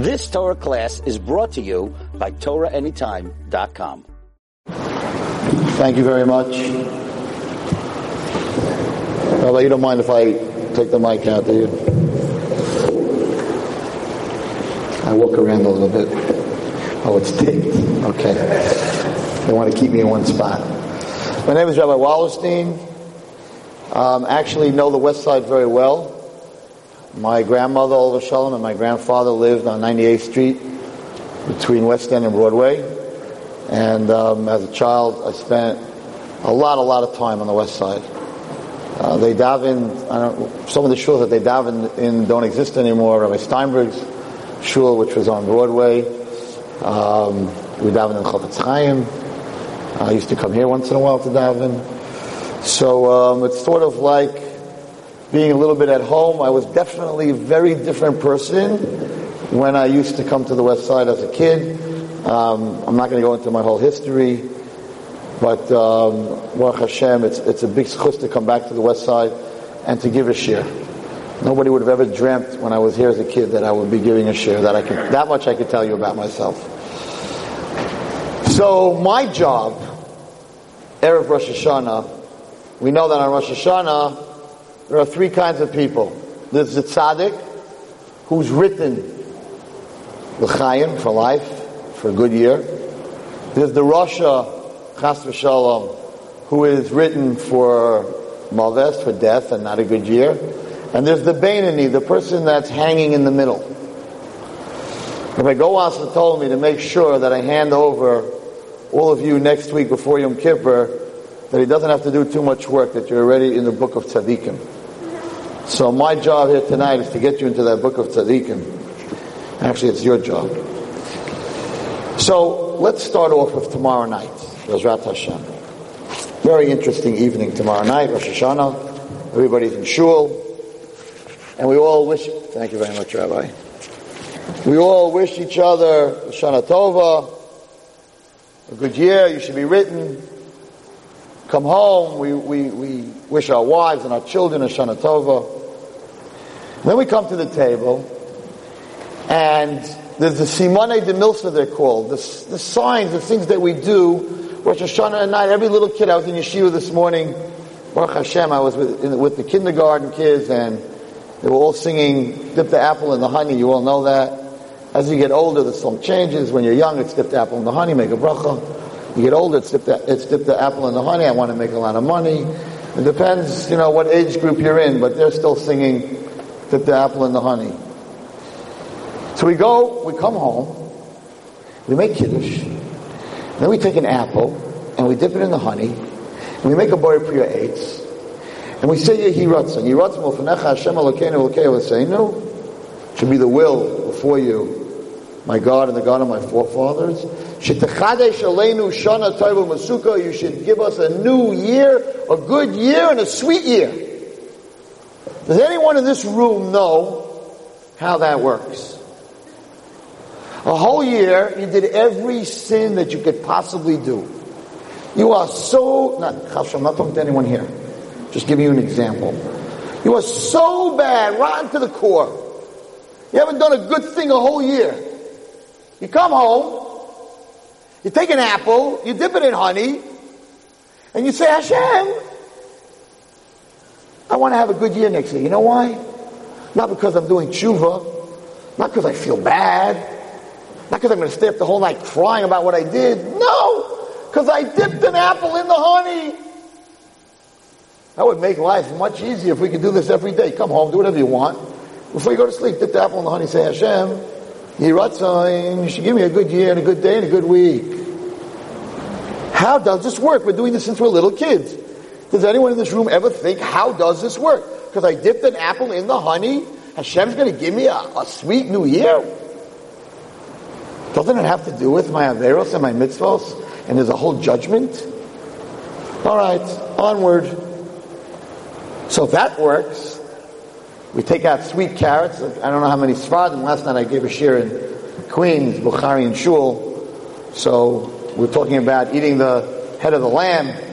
This Torah class is brought to you by TorahAnytime.com. Thank you very much. Rabbi, you don't mind if I take the mic out, do you? I walk around a little bit. Oh, it's taped. Okay. They want to keep me in one spot. My name is Rabbi Wallerstein. Um, actually know the West Side very well. My grandmother, Oliver Shalom, and my grandfather lived on 98th Street between West End and Broadway. And um, as a child, I spent a lot, a lot of time on the West Side. Uh, they davened, I don't, some of the shuls that they davened in don't exist anymore. Rabbi Steinberg's shul, which was on Broadway. Um, we davened in Chofetz Chaim. I used to come here once in a while to daven. So um, it's sort of like being a little bit at home. I was definitely a very different person when I used to come to the West Side as a kid. Um, I'm not going to go into my whole history, but um, Baruch Hashem, it's, it's a big schus to come back to the West Side and to give a shiur. Nobody would have ever dreamt when I was here as a kid that I would be giving a shiur. That I could, that much I could tell you about myself. So my job, erev Rosh Hashanah, we know that on Rosh Hashanah there are three kinds of people. There's the tzaddik, who's written l'chaim for life, for a good year. There's the Rasha, chas v'shalom, who is written for maves, for death, and not a good year. And there's the Beinoni, the person that's hanging in the middle. Rabbi Gowas told me to make sure that I hand over all of you next week before Yom Kippur that he doesn't have to do too much work, that you're already in the book of Tzaddikim. So my job here tonight is to get you into that book of Tzaddikim. Actually, it's your job. So let's start off with tomorrow night, Bezrat Hashem. Very interesting evening tomorrow night, Rosh Hashanah. Everybody's in shul. And we all wish, thank you very much, Rabbi. We all wish each other Shana Tova, a good year, you should be written. Come home, we, we, we wish our wives and our children a Shana Tova. Then we come to the table, and there's the Simone de Milsa, they're called, the, the signs, the things that we do. Rosh Hashanah at night, every little kid, I was in yeshiva this morning, Baruch Hashem, I was with, in, with the kindergarten kids, and they were all singing Dip the Apple in the Honey. You all know that. As you get older, the song changes. When you're young, it's Dip the Apple in the Honey, make a bracha. You get older, it's Dip the, it's dip the Apple in the Honey, I want to make a lot of money. It depends, you know, what age group you're in, but they're still singing Dip the Apple and the Honey. So we go, we come home, we make Kiddush, then we take an apple, and we dip it in the honey, and we make a Bori Priya Eitz, and we say Yehi Ratzon. Yehi Ratzon L'fanecha Hashem Elokeinu Elokei Avoseinu. Should be the will before you, my God and the God of my forefathers. Shetechadesh Aleinu Shana Taivu Masuka. You should give us a new year, a good year, and a sweet year. Does anyone in this room know how that works? A whole year, you did every sin that you could possibly do. You are so, not, I'm not talking to anyone here. Just giving you an example. You are so bad, rotten to the core. You haven't done a good thing a whole year. You come home, you take an apple, you dip it in honey, and you say, Hashem, I want to have a good year next year. You know why? Not because I'm doing tshuva, not because I feel bad, not because I'm going to stay up the whole night crying about what I did. No! Because I dipped an apple in the honey. That would make life much easier if we could do this every day. Come home, do whatever you want. Before you go to sleep, dip the apple in the honey, say Hashem, Yiratzayim, you should give me a good year and a good day and a good week. How does this work? We're doing this since we're little kids. Does anyone in this room ever think, how does this work? Because I dipped an apple in the honey, Hashem's going to give me a, a, sweet new year? Doesn't it have to do with my averos and my mitzvos? And there's a whole judgment? All right, onward. So if that works, we take out sweet carrots. I don't know how many Sfardim. Last night I gave a shiur in Queens, Bukharian Shul. So we're talking about eating the head of the lamb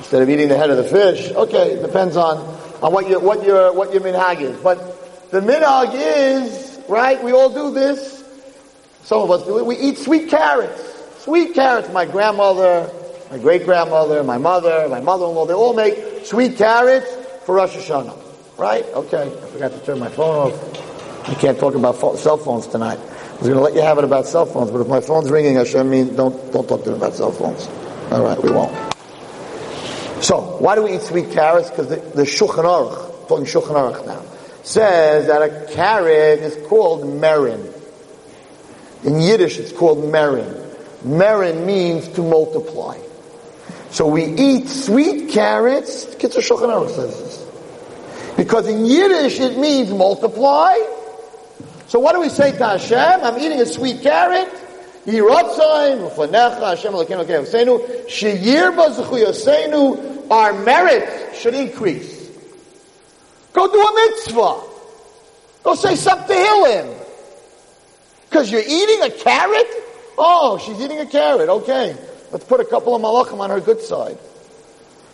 instead of eating the head of the fish. Okay, it depends on, on what your, what your, what your minhag is. But the minhag is, right, we all do this. Some of us do it. We eat sweet carrots. Sweet carrots. My grandmother, my great grandmother, my mother, my mother-in-law, they all make sweet carrots for Rosh Hashanah. Right? Okay. I forgot to turn my phone off. I can't talk about cell phones tonight. I was going to let you have it about cell phones, but if my phone's ringing, Hashem mean don't don't talk to me about cell phones. All right, we won't. So, why do we eat sweet carrots? Because the, the Shulchan Aruch, talking Shulchan Aruch now, says that a carrot is called merin. In Yiddish, it's called merin. Merin means to multiply. So we eat sweet carrots. Kitzur Shulchan Aruch says this. Because in Yiddish it means multiply. So what do we say to Hashem? I'm eating a sweet carrot. Our merit should increase. Go do a mitzvah. Go say something to Hillel. Because you're eating a carrot? Oh, she's eating a carrot. Okay. Let's put a couple of malachim on her good side.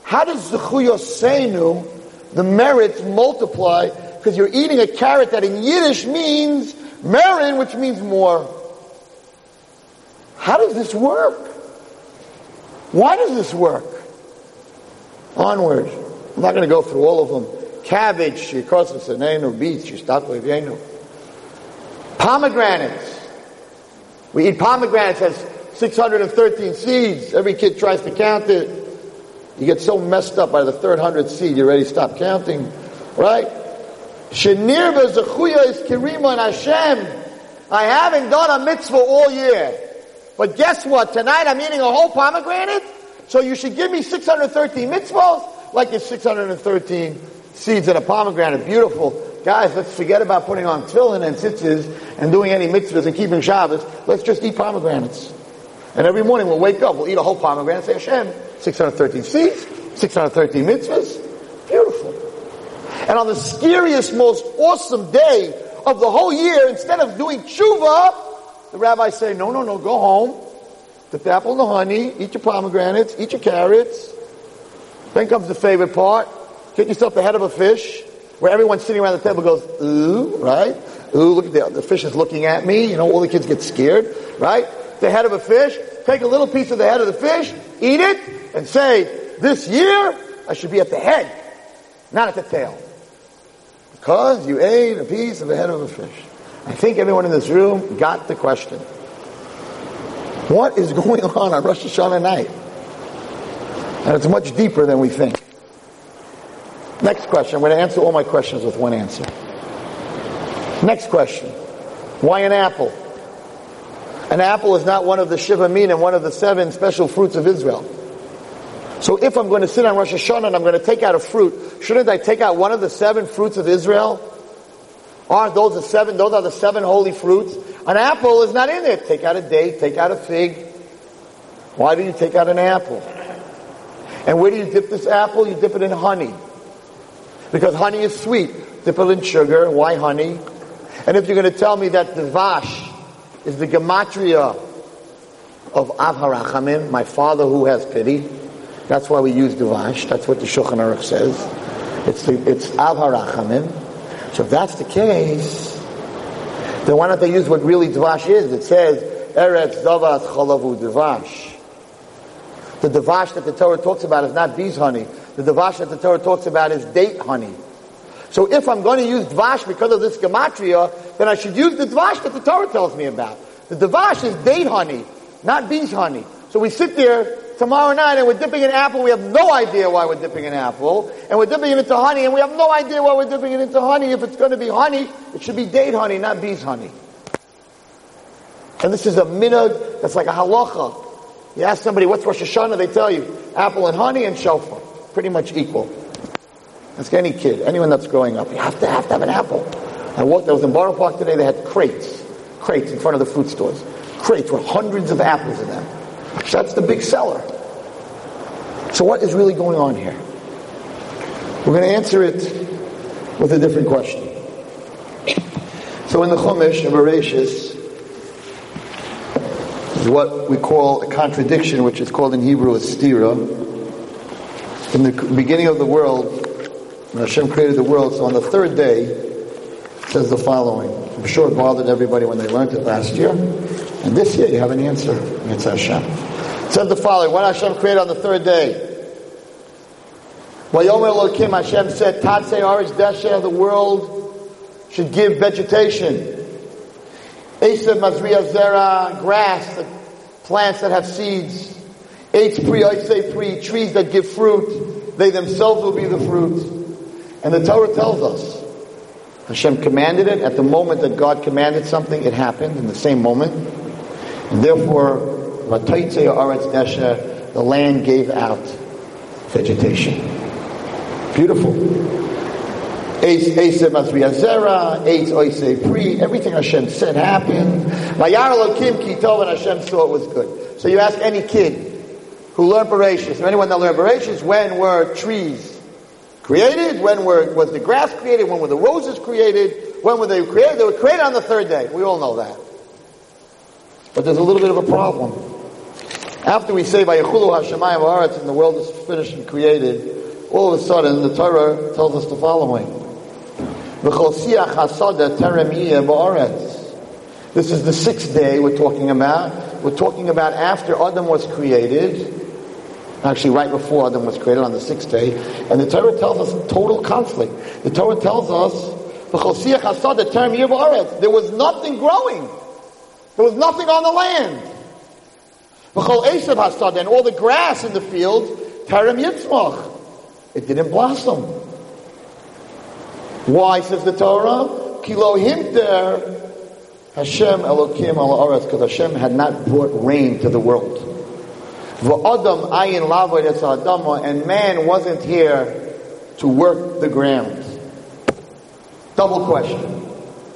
How does the chuyosenu, the merits multiply? Because you're eating a carrot that in Yiddish means merin, which means more. How does this work? Why does this work? Onward. I'm not going to go through all of them. Cabbage, shikosa senenu, beets, shistatlevenu. Pomegranates. We eat pomegranates, has 613 seeds. Every kid tries to count it. You get so messed up by the third hundred seed, you already stop counting. Right? Shenirba zechuya is kirima and Hashem. I haven't done a mitzvah all year. But guess what? Tonight I'm eating a whole pomegranate, so you should give me 613 mitzvahs like it's 613 seeds in a pomegranate. Beautiful. Guys, let's forget about putting on tefillin and tzitzis and doing any mitzvahs and keeping Shabbos. Let's just eat pomegranates. And every morning we'll wake up, we'll eat a whole pomegranate, say Hashem, 613 seeds, 613 mitzvahs. Beautiful. And on the scariest, most awesome day of the whole year, instead of doing tshuva, the rabbis say, no, no, no, go home, dip the apple in the honey, eat your pomegranates, eat your carrots. Then comes the favorite part. Get yourself the head of a fish, where everyone sitting around the table goes, ooh, right? Ooh, look at the, the fish is looking at me. You know, all the kids get scared, right? The head of a fish, take a little piece of the head of the fish, eat it, and say, this year, I should be at the head, not at the tail. Because you ate a piece of the head of a fish. I think everyone in this room got the question. What is going on on Rosh Hashanah night? And it's much deeper than we think. Next question. I'm going to answer all my questions with one answer. Next question. Why an apple? An apple is not one of the Shiva Min and one of the seven special fruits of Israel. So if I'm going to sit on Rosh Hashanah and I'm going to take out a fruit, shouldn't I take out one of the seven fruits of Israel? Aren't those the seven? Those are the seven holy fruits. An apple is not in there. Take out a date. Take out a fig. Why do you take out an apple? And where do you dip this apple? You dip it in honey. Because honey is sweet. Dip it in sugar. Why honey? And if you're going to tell me that Devash is the gematria of Av Harachamim, my father who has pity, that's why we use Devash. That's what the Shulchan Aruch says. It's, the, it's. So if that's the case, then why don't they use what really Dvash is? It says, Eretz Davas Chalavu Dvash. The Dvash that the Torah talks about is not bees honey. The Dvash that the Torah talks about is date honey. So if I'm going to use Dvash because of this gematria, then I should use the Dvash that the Torah tells me about. The Dvash is date honey, not bees honey. So we sit there tomorrow night and we're dipping an apple, we have no idea why we're dipping an apple, and we're dipping it into honey, and we have no idea why we're dipping it into honey. If it's going to be honey, it should be date honey, not bees honey. And this is a minhag that's like a halacha. You ask somebody, what's Rosh Hashanah? They tell you, apple and honey and shofar. Pretty much equal. Ask any kid, anyone that's growing up, you have to have to have an apple. I walked, I was in Borough Park today, they had crates, crates in front of the fruit stores. Crates with hundreds of apples in them. That's the big seller. So what is really going on here? We're going to answer it with a different question. So in the Chumash of Bereshis is what we call a contradiction, which is called in Hebrew a stira. In the beginning of the world, when Hashem created the world, so on the third day, says the following. I'm sure it bothered everybody when they learned it last year. And this year you have an answer. It's Hashem. It says the following, when Hashem created on the third day, Vayomer Elohim, Hashem said, Tatsei Aretz Desha, the world should give vegetation. Esev Mazriya Zera, grass, plants that have seeds. Eitz Pri, Oisei Pri, trees that give fruit. They themselves will be the fruit. And the Torah tells us, Hashem commanded it. At the moment that God commanded something, it happened in the same moment. Therefore, the land gave out vegetation. Beautiful. Everything Hashem said happened. And Hashem saw it was good. So you ask any kid who learned Bereshit, or anyone that learned Bereshit, when were trees created? When were, was the grass created? When were the roses created? When were they created? They were created on the third day. We all know that. But there's a little bit of a problem. After we say, Vayechulu Hashemayim Haaretz, and the world is finished and created, all of a sudden the Torah tells us the following. This is the sixth day we're talking about. We're talking about after Adam was created. Actually, right before Adam was created on the sixth day. And the Torah tells us total conflict. The Torah tells us there was nothing growing. There was nothing on the land. And all the grass in the field, Terem Yitzmach. It didn't blossom. Why, says the Torah? Kilo himter Hashem Elokim al because Hashem had not brought rain to the world. And man wasn't here to work the ground. Double question.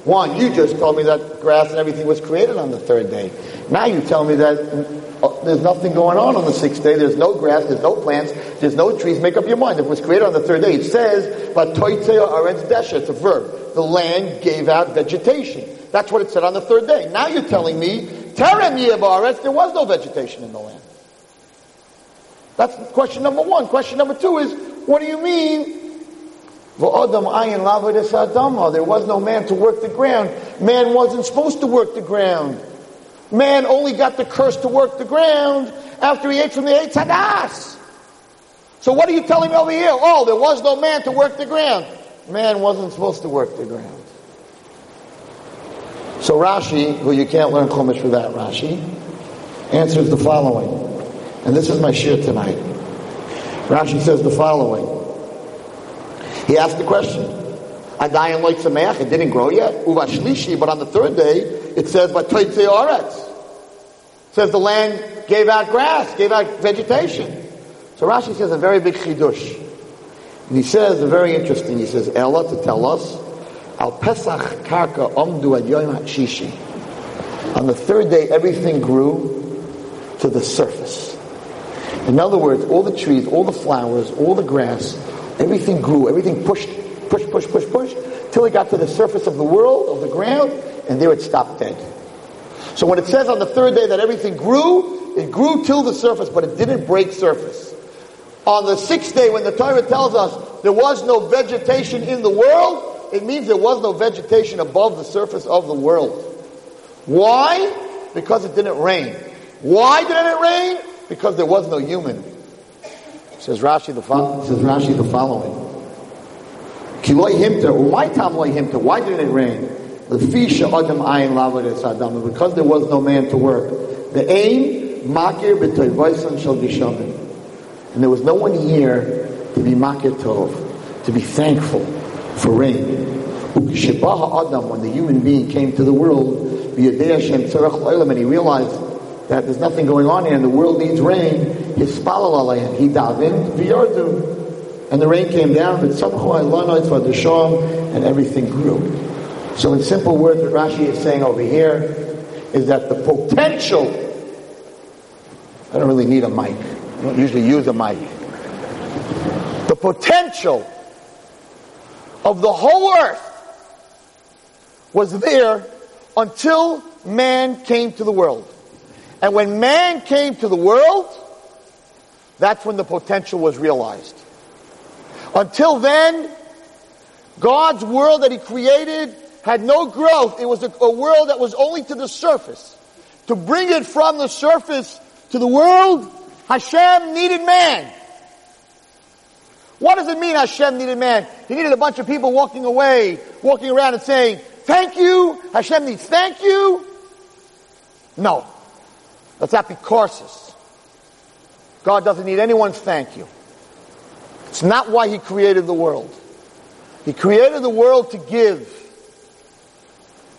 One, you just told me that grass and everything was created on the third day. Now you tell me that Oh, there's nothing going on on the sixth day. There's no grass. There's no plants. There's no trees. Make up your mind. If it was created on the third day, it says, "But aretz desha." It's a verb. The land gave out vegetation. That's what it said on the third day. Now you're telling me, "Terem aretz," there was no vegetation in the land. That's question number one. Question number two is, what do you mean? There was no man to work the ground. Man wasn't supposed to work the ground. Man only got the curse to work the ground after he ate from the Eitz Hadas. So what are you telling me over here? Oh, there was no man to work the ground. Man wasn't supposed to work the ground. So Rashi, who you can't learn Chumash that, Rashi, answers the following. And this is my shiur tonight. Rashi says the following. He asked the question. Adayin like Sameach, it didn't grow yet. Uva Shlishi, but on the third day, it says, but Toitze says the land gave out grass, gave out vegetation. So Rashi says a very big chidush. And he says, very interesting, he says, Ella to tell us, Al Pesach Karka Omdu Ad Yom Shishi. On the third day, everything grew to the surface. In other words, all the trees, all the flowers, all the grass, everything grew, everything pushed, push, push, push, push, till it got to the surface of the world, of the ground, and there it stopped dead. So when it says on the third day that everything grew, it grew till the surface, but it didn't break surface. On the sixth day, when the Torah tells us there was no vegetation in the world, it means there was no vegetation above the surface of the world. Why? Because it didn't rain. Why didn't it rain? Because there was no human. Says Rashi the, fo- says Rashi the following. Why didn't it rain? Because there was no man to work. The aim, makir b'toivoisan shall be And there was no one here to be makir tov, to be thankful for rain. Adam, when the human being came to the world, and he realized that there's nothing going on here and the world needs rain, his fallalallah, he davened, and the rain came down, but and everything grew. So in simple words, what Rashi is saying over here is that the potential, I don't really need a mic. I don't usually use a mic. The potential of the whole earth was there until man came to the world. And when man came to the world, that's when the potential was realized. Until then, God's world that He created had no growth. It was a, a world that was only to the surface. To bring it from the surface to the world, Hashem needed man. What does it mean Hashem needed man? He needed a bunch of people walking away, walking around and saying, thank you. Hashem needs thank you. No. That's apicursis. God doesn't need anyone's thank you. It's not why He created the world. He created the world to give.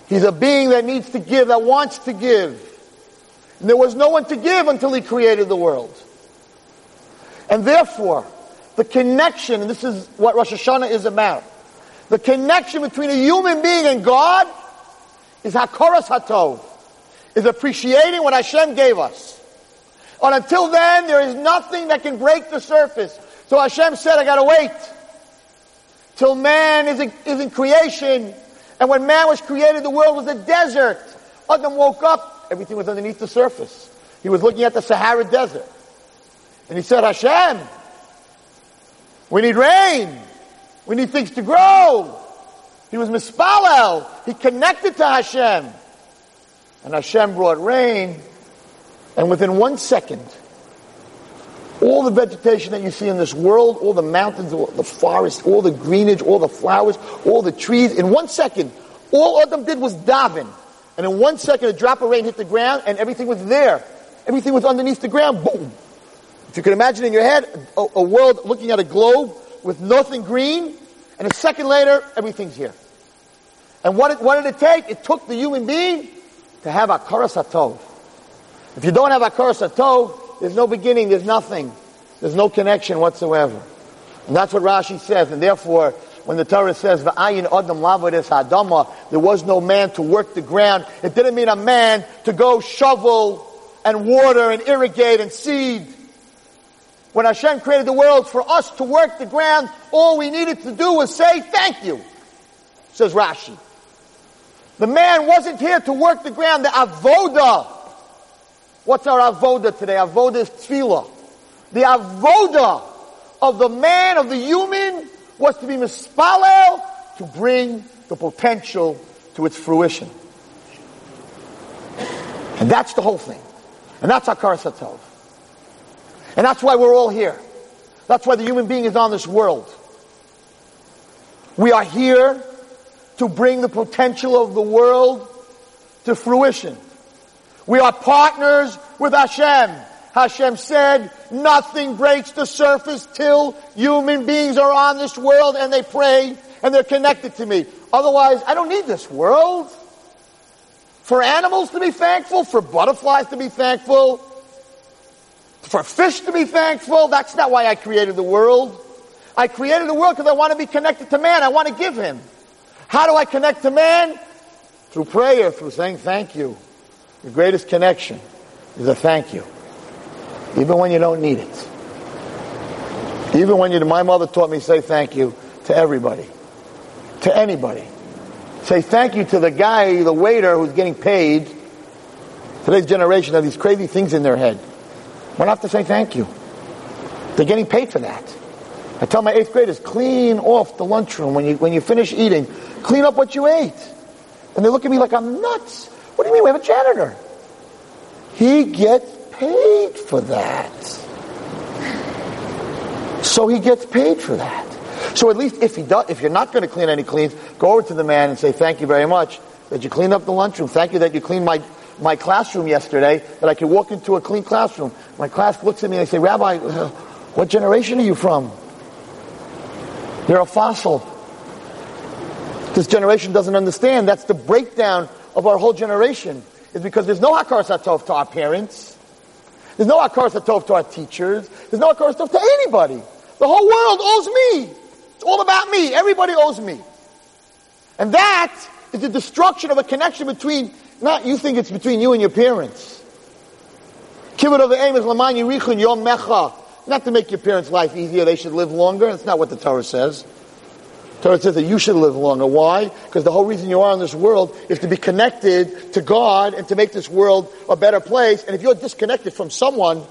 He's a being that needs to give, that wants to give. And there was no one to give until He created the world. And therefore, the connection, and this is what Rosh Hashanah is about, the connection between a human being and God is Hakoras Hatov, is appreciating what Hashem gave us. And until then, there is nothing that can break the surface. So Hashem said, I gotta wait till man is in, is in creation. And when man was created, the world was a desert. Adam woke up, everything was underneath the surface. He was looking at the Sahara Desert. And he said, Hashem, we need rain. We need things to grow. He was mispalel. He connected to Hashem. And Hashem brought rain. And within one second, all the vegetation that you see in this world, all the mountains, all the forests, all the greenage, all the flowers, all the trees, in one second, all Adam did was daven. And in one second, a drop of rain hit the ground and everything was there. Everything was underneath the ground. Boom. If you can imagine in your head a, a world looking at a globe with nothing green, and a second later, everything's here. And what, what did it take? It took the human being to have a karasatov. If you don't have a karasatov, there's no beginning, there's nothing. There's no connection whatsoever. And that's what Rashi says. And therefore, when the Torah says, V'ayin adam lavadis adama, there was no man to work the ground, it didn't mean a man to go shovel and water and irrigate and seed. When Hashem created the world for us to work the ground, all we needed to do was say thank you, says Rashi. The man wasn't here to work the ground, the avoda. What's our avoda today? Avoda is tefillah. The avoda of the man, of the human, was to be mispalel, to bring the potential to its fruition. And that's the whole thing. And that's our Satov. And that's why we're all here. That's why the human being is on this world. We are here to bring the potential of the world to fruition. We are partners with Hashem. Hashem said, nothing breaks the surface till human beings are on this world and they pray and they're connected to me. Otherwise, I don't need this world. For animals to be thankful, for butterflies to be thankful, for fish to be thankful. That's not why I created the world. I created the world because I want to be connected to man. I want to give him. How do I connect to man? Through prayer, through saying thank you. The greatest connection is a thank you. Even when you don't need it. Even when you, my mother taught me say thank you to everybody. To anybody. Say thank you to the guy, the waiter who's getting paid. Today's generation have these crazy things in their head. Why not have to say thank you? They're getting paid for that. I tell my eighth graders, clean off the lunchroom when you, when you finish eating. Clean up what you ate. And they look at me like I'm nuts. What do you mean? We have a janitor. He gets paid for that. So he gets paid for that. So at least if he does, if you're not going to clean any cleans, go over to the man and say, thank you very much that you cleaned up the lunchroom. Thank you that you cleaned my my classroom yesterday that I could walk into a clean classroom. My class looks at me and they say, Rabbi, uh, what generation are you from? You're a fossil. This generation doesn't understand. That's the breakdown of our whole generation. Is because there's no Hakar Satov to our parents. There's no Hakar Satov to our teachers. There's no Hakar Satov to anybody. The whole world owes me. It's all about me. Everybody owes me. And that is the destruction of a connection between not you think it's between you and your parents. Of the aim is Laman Yom Mecha. Not to make your parents' life easier, they should live longer. That's not what the Torah says. The Torah says that you should live longer. Why? Because the whole reason you are in this world is to be connected to God and to make this world a better place. And if you're disconnected from someone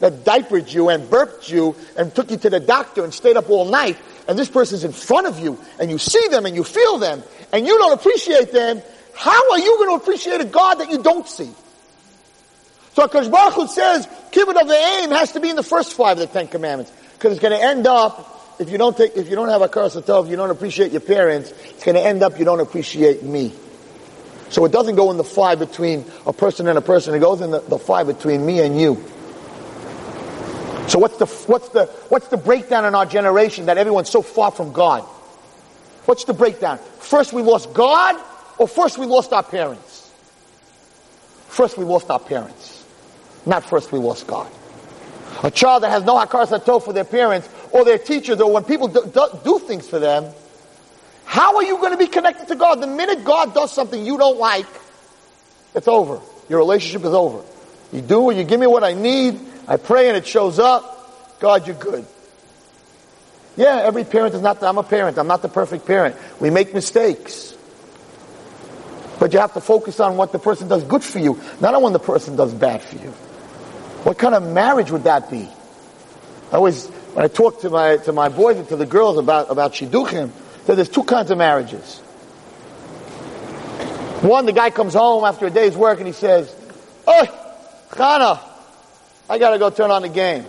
that diapered you and burped you and took you to the doctor and stayed up all night, and this person's in front of you, and you see them and you feel them, and you don't appreciate them, how are you going to appreciate a God that you don't see? So Akash Baruch Hu says, kibbut of the aim has to be in the first five of the Ten Commandments. Because it's going to end up, if you don't take, if you don't have a Akaras Tov, you don't appreciate your parents, it's going to end up you don't appreciate me. So it doesn't go in the five between a person and a person, it goes in the, the five between me and you. So what's the, what's the, what's the breakdown in our generation that everyone's so far from God? What's the breakdown? First we lost God, or first we lost our parents? First we lost our parents. Not first we lost God. A child that has no hakaras hatov for their parents, or their teachers, or when people do, do, do things for them, how are you going to be connected to God? The minute God does something you don't like, it's over. Your relationship is over. You do, what you give me what I need, I pray and it shows up. God, you're good. Yeah, every parent is not, the, I'm a parent, I'm not the perfect parent. We make mistakes. But you have to focus on what the person does good for you, not on what the person does bad for you. What kind of marriage would that be? I always, when I talk to my, to my boys and to the girls about, about shidduchim, that there's two kinds of marriages. One, the guy comes home after a day's work and he says, Oh, Chana, I gotta go turn on the game.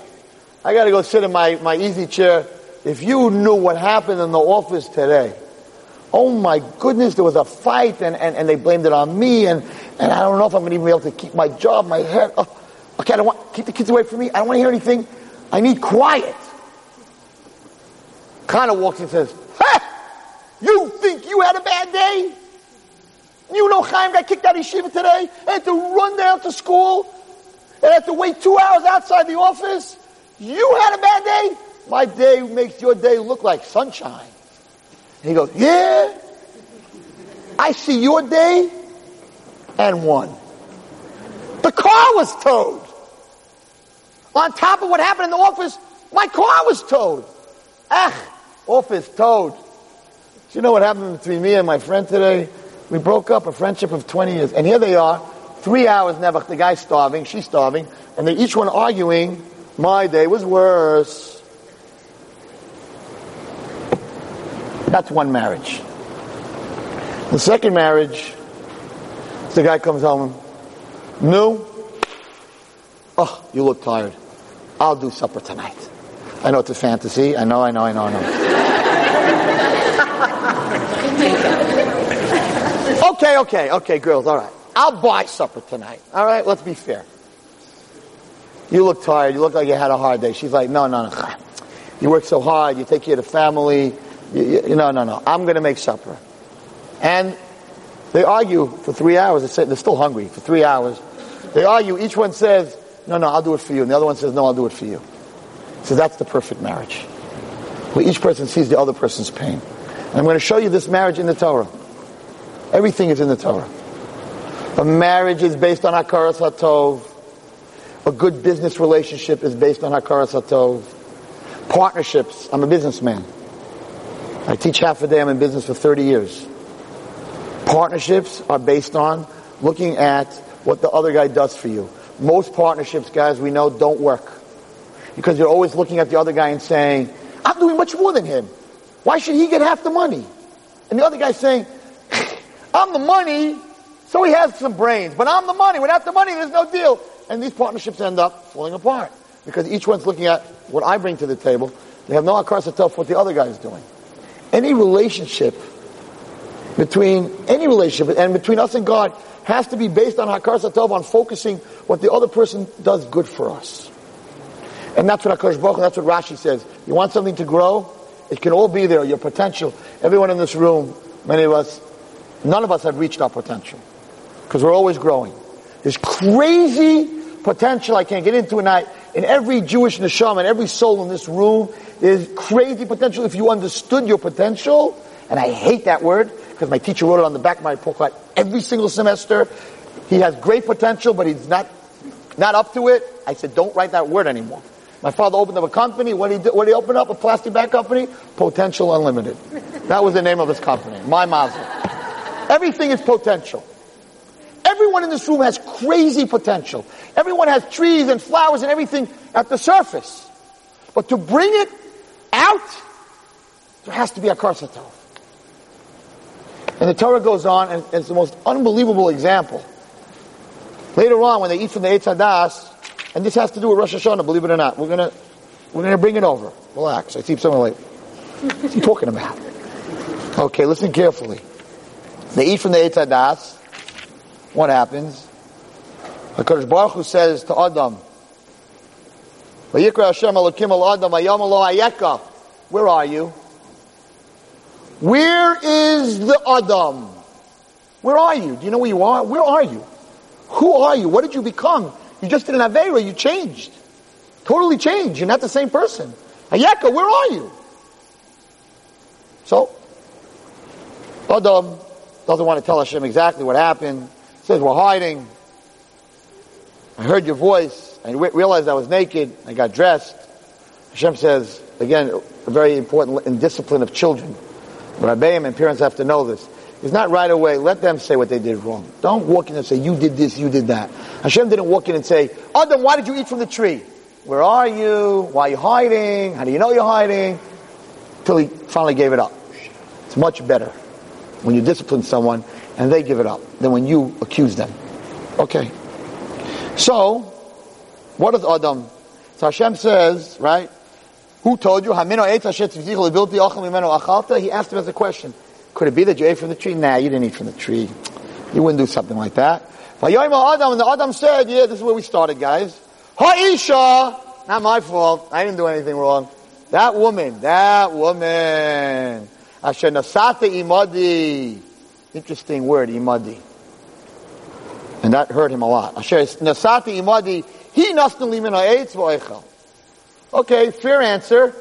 I gotta go sit in my, my easy chair. If you knew what happened in the office today, oh my goodness, there was a fight and, and, and they blamed it on me and, and I don't know if I'm gonna even be able to keep my job, my head. Oh, okay, I don't want, keep the kids away from me. I don't want to hear anything. I need quiet. Of walks and says, Hey, you think you had a bad day? You know Chaim got kicked out of yeshiva today and had to run down to school and had to wait two hours outside the office? You had a bad day? My day makes your day look like sunshine. And he goes, yeah. I see your day and one. The car was towed. On top of what happened in the office, my car was towed. Ah, office towed. Do you know what happened between me and my friend today? We broke up a friendship of 20 years. And here they are, three hours never, the guy's starving, she's starving, and they each one arguing, my day was worse. That's one marriage. The second marriage, the guy comes home, new, oh, you look tired. I'll do supper tonight. I know it's a fantasy. I know, I know, I know, I know. okay, okay, okay, girls, all right. I'll buy supper tonight. All right, let's be fair. You look tired. You look like you had a hard day. She's like, no, no, no. You work so hard. You take care of the family. You, you, no, no, no. I'm going to make supper. And they argue for three hours. They're still hungry for three hours. They argue. Each one says, no, no, I'll do it for you. And the other one says, no, I'll do it for you. So that's the perfect marriage. Where each person sees the other person's pain. And I'm going to show you this marriage in the Torah. Everything is in the Torah. A marriage is based on Hakaras HaTov. A good business relationship is based on Hakaras HaTov. Partnerships. I'm a businessman. I teach half a day. I'm in business for 30 years. Partnerships are based on looking at what the other guy does for you. Most partnerships, guys, we know don't work. Because you're always looking at the other guy and saying, I'm doing much more than him. Why should he get half the money? And the other guy's saying, I'm the money, so he has some brains. But I'm the money. Without the money, there's no deal. And these partnerships end up falling apart. Because each one's looking at what I bring to the table. They have no akar to tell for what the other guy is doing. Any relationship between, any relationship, and between us and God has to be based on Hakar Satov, on focusing what the other person does good for us. And that's what HaKadosh Baruch that's what Rashi says. You want something to grow? It can all be there, your potential. Everyone in this room, many of us, none of us have reached our potential. Because we're always growing. There's crazy potential I can't get into tonight. In every Jewish neshama and every soul in this room, there's crazy potential if you understood your potential. And I hate that word because my teacher wrote it on the back of my report card every single semester. He has great potential, but he's not, not up to it. I said, don't write that word anymore. My father opened up a company. What did he, do, what did he open up? A plastic bag company? Potential Unlimited. That was the name of his company. My mazel. Everything is potential. Everyone in this room has crazy potential. Everyone has trees and flowers and everything at the surface. But to bring it out, there has to be a karsatov. And the Torah goes on, and it's the most unbelievable example. Later on, when they eat from the Eitz Hadas, and this has to do with Rosh Hashanah, believe it or not, we're gonna, we're gonna bring it over. Relax. I see someone like, what's he talking about? Okay, listen carefully. They eat from the Eitz Hadas. What happens? HaKadosh Baruch Hu says to Adam, Vayikra Hashem Elokim Adam. Where are you? Where is the Adam? Where are you? Do you know where you are? Where are you? Who are you? What did you become? You just did an Aveira. You changed. Totally changed. You're not the same person. Ayeka, where are you? So, Adam doesn't want to tell Hashem exactly what happened. He says, we're hiding. I heard your voice. I realized I was naked. I got dressed. Hashem says, again, a very important in discipline of children. Rabbeim and parents have to know this. It's not right away. Let them say what they did wrong. Don't walk in and say, you did this, you did that. Hashem didn't walk in and say, Adam, why did you eat from the tree? Where are you? Why are you hiding? How do you know you're hiding? Till he finally gave it up. It's much better when you discipline someone and they give it up than when you accuse them. Okay. So, what does Adam? So Hashem says, right? Who told you? He asked him as a question. Could it be that you ate from the tree? Nah, you didn't eat from the tree. You wouldn't do something like that. And the Adam said, yeah, this is where we started, guys. Ha'isha! Not my fault. I didn't do anything wrong. That woman, that woman. Asher nasata imadi. Interesting word, imadi. And that hurt him a lot. nasati imadi, he nasnali min ha'etz v'oichel. Okay, fair answer.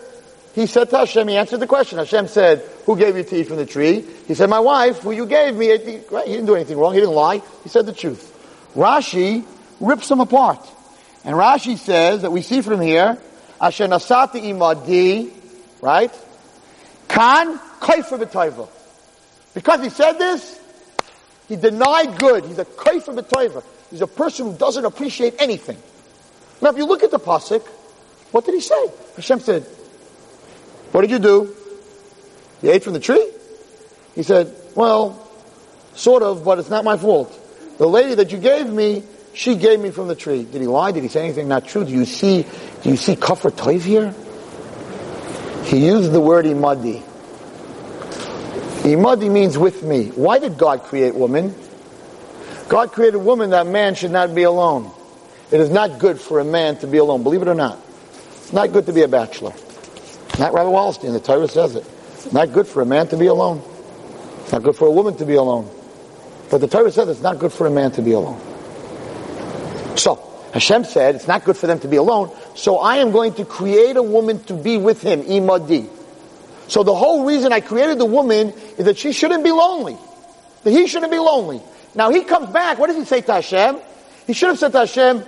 He said to Hashem, he answered the question. Hashem said, who gave you to eat from the tree? He said, my wife, who you gave me. Right? He didn't do anything wrong. He didn't lie. He said the truth. Rashi rips them apart. And Rashi says that we see from here, Asher nasati imadi, right? Kan kaifa b'toiva. Because he said this, he denied good. He's a kaifa b'toiva. He's a person who doesn't appreciate anything. Now, if you look at the pasuk, what did he say? Hashem said, "What did you do? You ate from the tree." He said, "Well, sort of, but it's not my fault. The lady that you gave me, she gave me from the tree." Did he lie? Did he say anything not true? Do you see? Do you see kafir toiv here? He used the word imadi. Imadi means with me. Why did God create woman? God created woman that man should not be alone. It is not good for a man to be alone, believe it or not. It's not good to be a bachelor. Not Rabbi Wallerstein, the Torah says it. Not good for a man to be alone. It's not good for a woman to be alone. But the Torah says it's not good for a man to be alone. So, Hashem said it's not good for them to be alone, so I am going to create a woman to be with him, imadi. So the whole reason I created the woman is that she shouldn't be lonely. That he shouldn't be lonely. Now he comes back, what does he say to Hashem? He should have said to Hashem,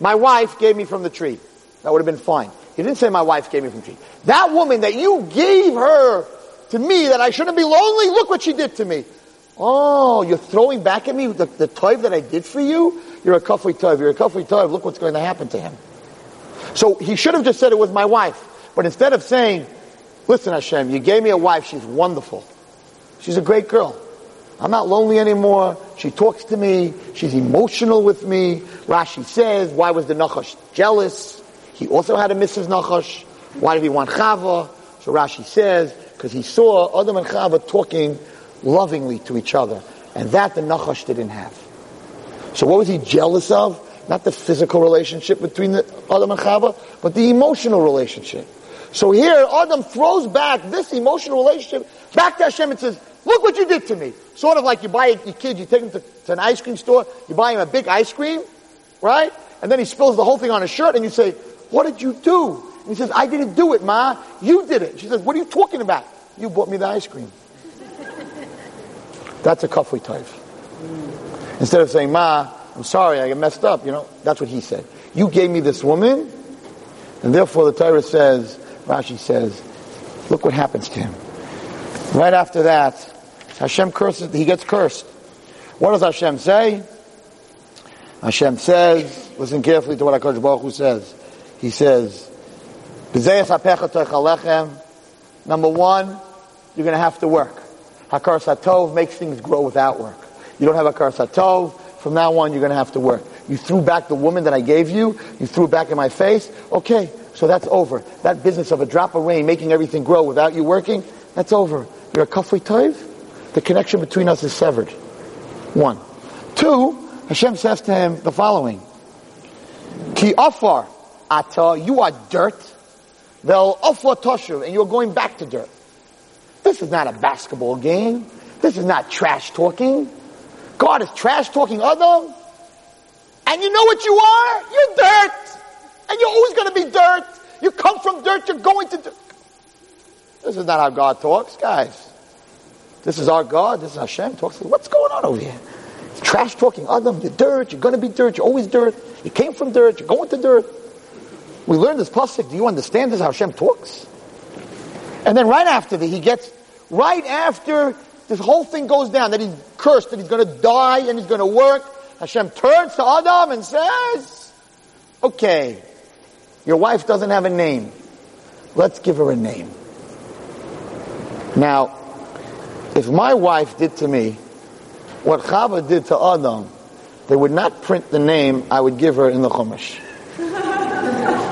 my wife gave me from the tree. That would have been fine. He didn't say my wife gave me from the. That woman that you gave her to me that I shouldn't be lonely, look what she did to me. Oh, you're throwing back at me the, the toiv that I did for you? You're a kafri toiv. You're a kafri toiv. Look what's going to happen to him. So he should have just said it was my wife. But instead of saying, Listen, Hashem, you gave me a wife. She's wonderful. She's a great girl. I'm not lonely anymore. She talks to me. She's emotional with me. Rashi says, why was the Nachash jealous? He also had a Mrs. Nachash. Why did he want Chava? So Rashi says, because he saw Adam and Chava talking lovingly to each other. And that the Nachash didn't have. So what was he jealous of? Not the physical relationship between the Adam and Chava, but the emotional relationship. So here, Adam throws back this emotional relationship back to Hashem and says, look what you did to me. Sort of like you buy your kid, you take him to, to an ice cream store, you buy him a big ice cream, right? And then he spills the whole thing on his shirt and you say, what did you do? And he says, I didn't do it, Ma. You did it. She says, what are you talking about? You bought me the ice cream. That's a kafui type. Instead of saying, Ma, I'm sorry, I messed up, you know, that's what he said. You gave me this woman, and therefore the Torah says, Rashi says, look what happens to him. Right after that, Hashem curses, he gets cursed. What does Hashem say? Hashem says, listen carefully to what HaKadosh Baruch Hu says. He says, Number one, you're going to have to work. Hakar Satov makes things grow without work. You don't have Hakar Satov, from now on you're going to have to work. You threw back the woman that I gave you, you threw it back in my face, okay, so that's over. That business of a drop of rain making everything grow without you working, that's over. You're a kafri toiv, the connection between us is severed. One. Two, Hashem says to him the following. Ki afar ata, uh, you are dirt. Afar toshuv, and you're going back to dirt. This is not a basketball game. This is not trash talking. God is trash talking Adam. And you know what you are? You're dirt. And you're always going to be dirt. You come from dirt, you're going to dirt. This is not how God talks, guys. This is our God. This is Hashem talks. What's going on over here? Trash talking Adam. You're dirt. You're going to be dirt. You're always dirt. You came from dirt. You're going to dirt. We learned this pasuk. Do you understand this? How Hashem talks? And then right after that, he gets right after this whole thing goes down that he's cursed, that he's going to die and he's going to work. Hashem turns to Adam and says, "Okay, your wife doesn't have a name. Let's give her a name." Now, if my wife did to me what Chava did to Adam, they would not print the name I would give her in the Chumash.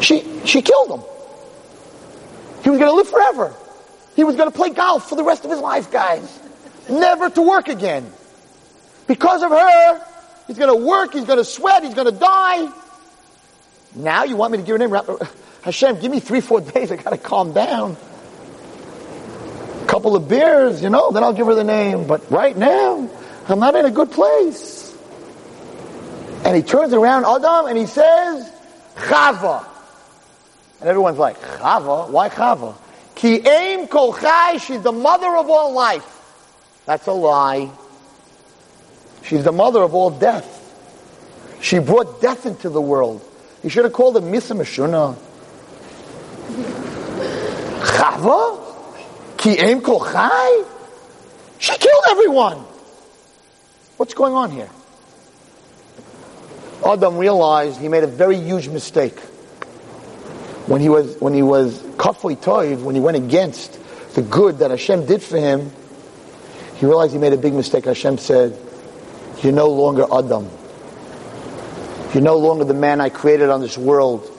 she, she killed him. He was going to live forever. He was going to play golf for the rest of his life, guys. Never to work again. Because of her, he's going to work, he's going to sweat, he's going to die. Now you want me to give her name? Hashem, give me three, four days. I got to calm down A couple of beers, you know, then I'll give her the name. But right now, I'm not in a good place. And he turns around Adam and he says, Chava. And everyone's like, Chava? Why Chava? Ki aim kol chai, she's the mother of all life. That's a lie. She's the mother of all death. She brought death into the world. You should have called her Misa Meshuna. Chava? Ki aim kol chai? She killed everyone. What's going on here? Adam realized he made a very huge mistake. When he was, when he was kafui toiv, when he went against the good that Hashem did for him, he realized he made a big mistake. Hashem said, you're no longer Adam. You're no longer the man I created on this world.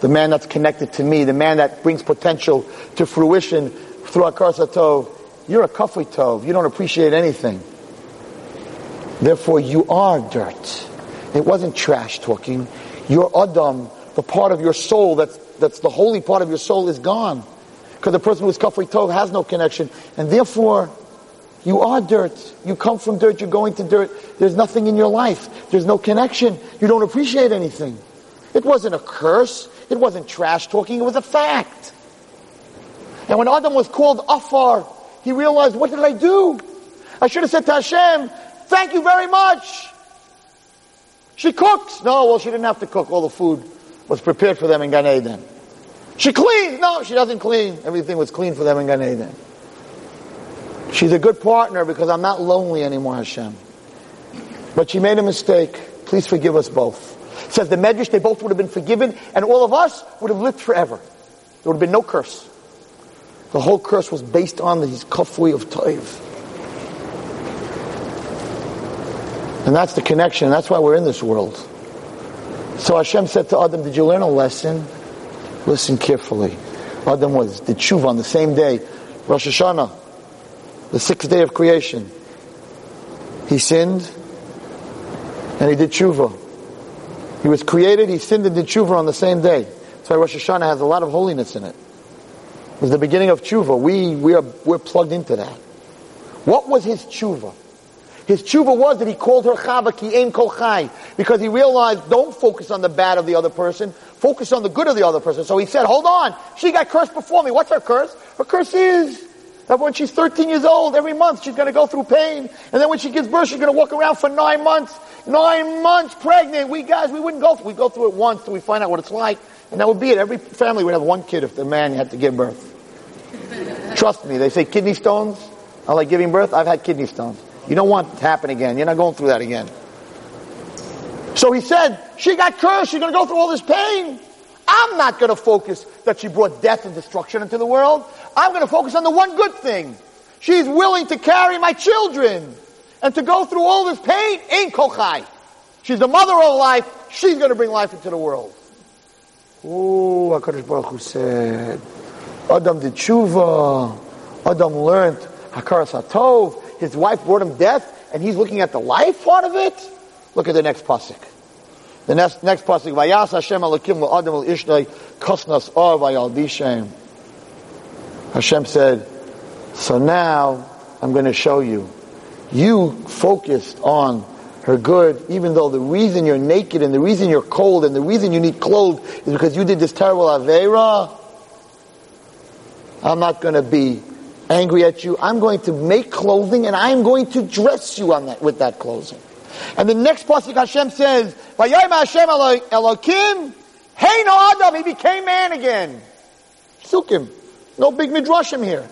The man that's connected to me, the man that brings potential to fruition through Akar Tov, you're a Kafri Tov. You don't appreciate anything. Therefore, you are dirt. It wasn't trash talking. You're Adam, the part of your soul that's, that's the holy part of your soul is gone. Because the person who's Kafri Tov has no connection. And therefore, you are dirt. You come from dirt. You're going to dirt. There's nothing in your life. There's no connection. You don't appreciate anything. It wasn't a curse. It wasn't trash talking. It was a fact. And when Adam was called Afar, he realized, what did I do? I should have said to Hashem, thank you very much. She cooks. No, well, she didn't have to cook. All the food was prepared for them in Gan Eden. She cleans. No, she doesn't clean. Everything was clean for them in Gan Eden. She's a good partner because I'm not lonely anymore, Hashem. But she made a mistake. Please forgive us both. says the Medrash, they both would have been forgiven, and all of us would have lived forever. There would have been no curse. The whole curse was based on these kafui of Toiv. And that's the connection. That's why we're in this world. So Hashem said to Adam, did you learn a lesson? Listen carefully. Adam was, did tshuva on the same day, Rosh Hashanah, the sixth day of creation. He sinned, and he did tshuva. He was created, he sinned and did tshuva on the same day. That's why Rosh Hashanah has a lot of holiness in it was the beginning of tshuva. We, we are, we're plugged into that. What was his tshuva? His tshuva was that he called her Chava ki aim kol chai, because he realized don't focus on the bad of the other person, focus on the good of the other person. So he said, hold on, she got cursed before me. What's her curse? Her curse is that when she's 13 years old, every month she's going to go through pain, and then when she gives birth, she's going to walk around for nine months, nine months pregnant. We guys, we wouldn't go through, we go through it once till we find out what it's like, and that would be it. Every family would have one kid if the man had to give birth. Trust me, they say kidney stones are like giving birth. I've had kidney stones. You don't want it to happen again. You're not going through that again. So he said, she got cursed. She's going to go through all this pain. I'm not going to focus that she brought death and destruction into the world. I'm going to focus on the one good thing. She's willing to carry my children and to go through all this pain. Ain't kochai. She's the mother of life. She's going to bring life into the world. Ooh, HaKadosh Baruch Hu said, Adam did tshuva. Adam learned Hakaras HaTov. His wife brought him death, and he's looking at the life part of it. Look at the next pasuk. The next next pasuk. Vayas Hashem Elokim Adam El Ishnei Or Vayaldishem. Hashem said, "So now I'm going to show you. You focused on her good, even though the reason you're naked and the reason you're cold and the reason you need clothes is because you did this terrible avera. I'm not going to be angry at you. I'm going to make clothing and I'm going to dress you on that with that clothing." And the next pasuk Hashem says, "Vayayim Hashem Elokim, hey no Adam, he became man again." Sukkim, no big midrashim here.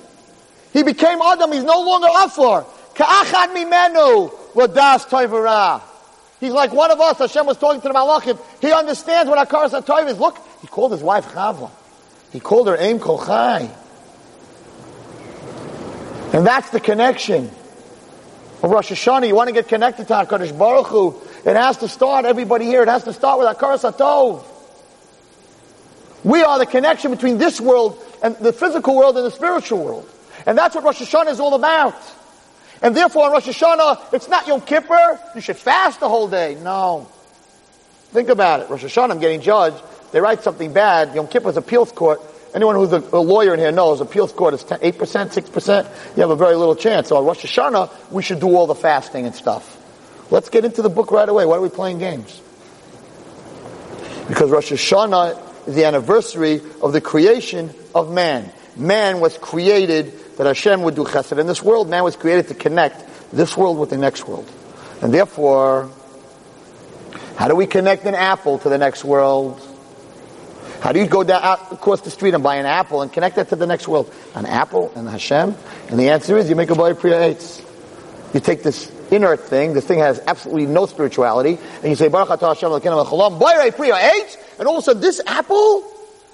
He became Adam. He's no longer Afar. Ka'achad mimenu wadas toivara. He's like one of us. Hashem was talking to the Malachim. He understands what Akaras HaToiv is. Look, he called his wife Chava. He called her Aim Kochai. And that's the connection. Of Rosh Hashanah, you want to get connected to HaKadosh Baruch Hu, it has to start, everybody here, it has to start with Akaras HaTov. We are the connection between this world and the physical world and the spiritual world. And that's what Rosh Hashanah is all about. And therefore, on Rosh Hashanah, it's not Yom Kippur. You should fast the whole day. No. Think about it. Rosh Hashanah, I'm getting judged. They write something bad. Yom Kippur's appeals court. Anyone who's a, a lawyer in here knows appeals court is 10, 8%, 6%. You have a very little chance. So on Rosh Hashanah, we should do all the fasting and stuff. Let's get into the book right away. Why are we playing games? Because Rosh Hashanah is the anniversary of the creation of man. Man was created that Hashem would do chesed in this world. Man was created to connect this world with the next world. And therefore, how do we connect an apple to the next world? How do you go down out across the street and buy an apple and connect that to the next world? An apple and Hashem? And the answer is you make a boy priya eitz. You take this inert thing, this thing has absolutely no spirituality, and you say, Baruch atah Hashem l'kenem l'cholam, boy priya eitz, and all of a sudden this apple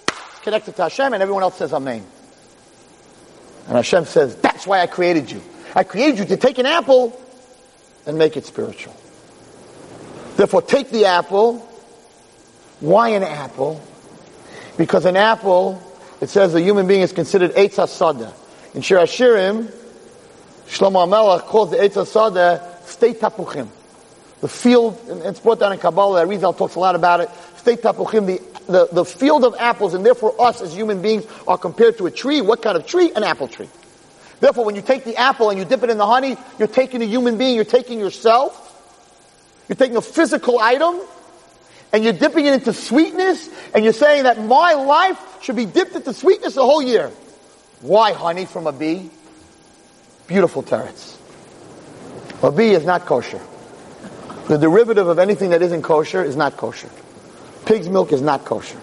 is connected to Hashem and everyone else says Amen. And Hashem says, that's why I created you. I created you to take an apple and make it spiritual. Therefore, take the apple. Why an apple? Because an apple, it says a human being is considered Eitz HaSada. In Shir Hashirim, Shlomo HaMelech calls the Eitz HaSada state tapuchim. The field, and it's brought down in Kabbalah, Rizal talks a lot about it, state tapuchim, the, the, the field of apples, and therefore us as human beings are compared to a tree. What kind of tree? An apple tree. Therefore, when you take the apple and you dip it in the honey, you're taking a human being, you're taking yourself, you're taking a physical item, and you're dipping it into sweetness, and you're saying that my life should be dipped into sweetness the whole year. Why honey from a bee? Beautiful terrets. A bee is not kosher. The derivative of anything that isn't kosher is not kosher. Pig's milk is not kosher.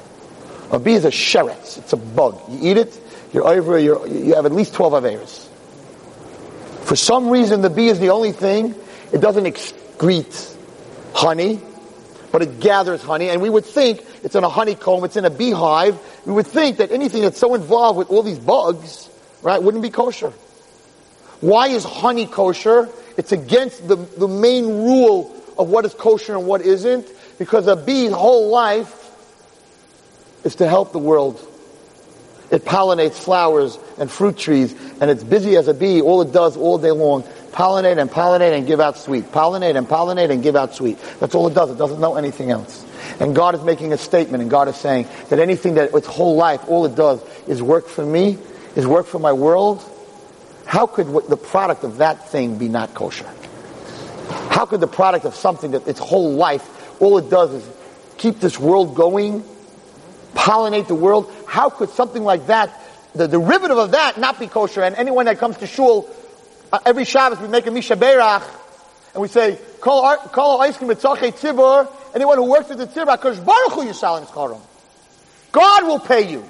A bee is a sheretz. It's a bug. You eat it, you're over, you're, you have at least 12 averas. For some reason, the bee is the only thing. It doesn't excrete honey, but it gathers honey. And we would think it's in a honeycomb, it's in a beehive. We would think that anything that's so involved with all these bugs, right, wouldn't be kosher. Why is honey kosher? It's against the, the main rule of what is kosher and what isn't, because a bee's whole life is to help the world. It pollinates flowers and fruit trees, and it's busy as a bee. All it does all day long, pollinate and pollinate and give out sweet. Pollinate and pollinate and give out sweet. That's all it does. It doesn't know anything else. And God is making a statement, and God is saying that anything that its whole life, all it does is work for me, is work for my world. How could the product of that thing be not kosher? How could the product of something that its whole life, all it does is keep this world going, pollinate the world? How could something like that, the derivative of that, not be kosher? And anyone that comes to shul, Uh, every Shabbos we make a Mi Shebeirach, and we say, Kol ice cream tzibur, anyone who works with the tzibur, Kosh Baruch Hu Yishalim Skarom. God will pay you.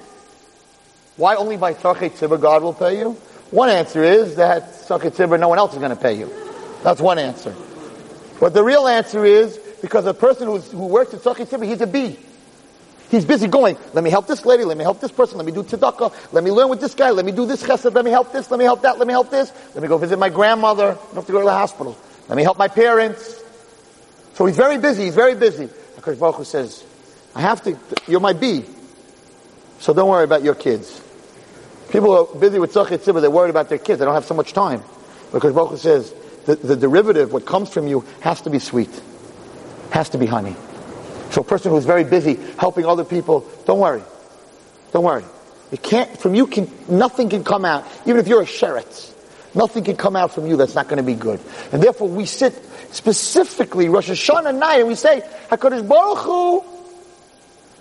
Why only by tzachei tzibur God will pay you? One answer is that tzachei tzibur, no one else is going to pay you. That's one answer. But the real answer is because a person who works at tzachei tzibur, he's a bee. He's busy going, let me help this lady, let me help this person, let me do tzedakah, let me learn with this guy, let me do this chesed, let me help this, let me help that, let me help this, let me go visit my grandmother, I don't have to go to the hospital, let me help my parents. So he's very busy, he's very busy. Because Baruch Hu says, I have to, you're my bee, so don't worry about your kids. People are busy with tzachit tzibah, they're worried about their kids, they don't have so much time. Because Baruch Hu says, the, the derivative, what comes from you, has to be sweet, has to be honey. So a person who's very busy helping other people, don't worry. Don't worry. You can't, from you can, nothing can come out, even if you're a sheretz. Nothing can come out from you that's not going to be good. And therefore we sit specifically Rosh Hashanah night and we say, HaKadosh Baruch Hu,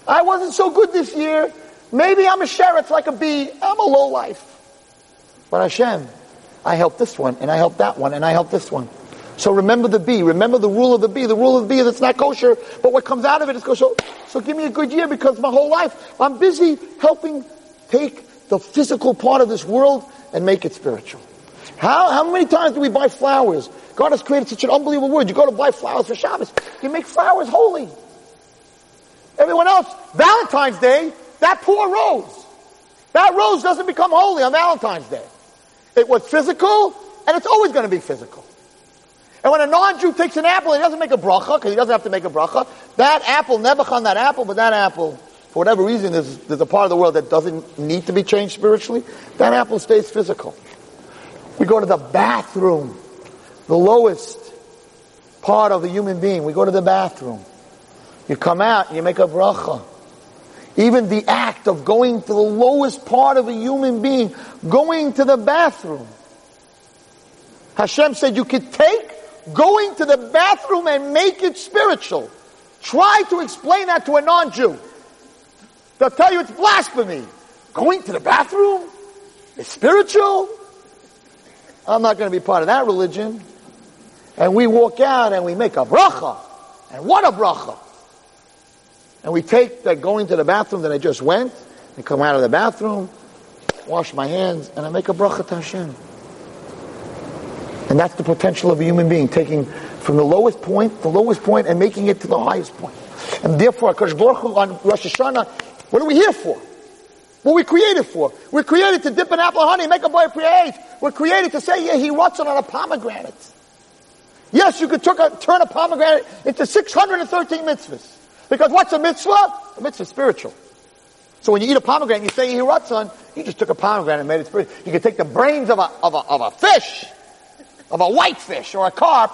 I wasn't so good this year. Maybe I'm a sheretz like a bee. I'm a low life. But Hashem, I helped this one and I helped that one and I helped this one. So remember the bee. Remember the rule of the bee. The rule of the bee is it's not kosher, but what comes out of it is kosher. So give me a good year because my whole life I'm busy helping take the physical part of this world and make it spiritual. How, how many times do we buy flowers? God has created such an unbelievable word. You go to buy flowers for Shabbos. You make flowers holy. Everyone else, Valentine's Day, that poor rose. That rose doesn't become holy on Valentine's Day. It was physical, and it's always going to be physical. And when a non-Jew takes an apple, he doesn't make a bracha, because he doesn't have to make a bracha. That apple, Nebuchadnezzar, that apple, but that apple, for whatever reason, there's, there's a part of the world that doesn't need to be changed spiritually. That apple stays physical. We go to the bathroom, the lowest part of the human being. We go to the bathroom. You come out and you make a bracha. Even the act of going to the lowest part of a human being, going to the bathroom. Hashem said you could take going to the bathroom and make it spiritual. Try to explain that to a non-Jew. They'll tell you it's blasphemy. Going to the bathroom is spiritual? I'm not going to be part of that religion. And we walk out and we make a bracha. And what a bracha. And we take that going to the bathroom that I just went and come out of the bathroom, wash my hands, and I make a bracha to Hashem. And that's the potential of a human being, taking from the lowest point, the lowest point, and making it to the highest point. And therefore, Akash Baruch on Rosh Hashanah, what are we here for? What we created for? We're created to dip an apple honey, make a boy create. We're created to say, Yehi Ratzon a pomegranate. Yes, you could a, turn a pomegranate into 613 mitzvahs. Because what's a mitzvah? A mitzvah is spiritual. So when you eat a pomegranate, you say he rots on, you just took a pomegranate and made it spiritual. You can take the brains of a, of a, of a fish, of a whitefish or a carp,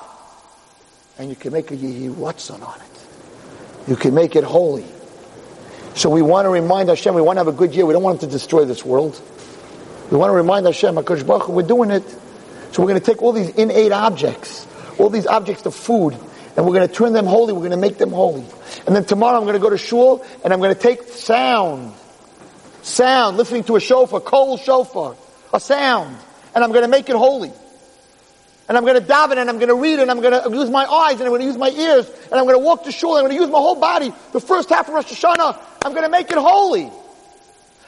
and you can make a Yehi Ratzon on it. You can make it holy. So we want to remind Hashem, we want to have a good year. We don't want him to destroy this world. We want to remind Hashem, HaKadosh Baruch Hu, we're doing it. So we're going to take all these innate objects, all these objects of food, and we're going to turn them holy. We're going to make them holy. And then tomorrow I'm going to go to shul, and I'm going to take sound, sound, listening to a shofar, kol shofar, a sound, and I'm going to make it holy and I'm going to daven and I'm going to read it and I'm going to use my eyes and I'm going to use my ears and I'm going to walk to shul and I'm going to use my whole body. The first half of Rosh Hashanah, I'm going to make it holy.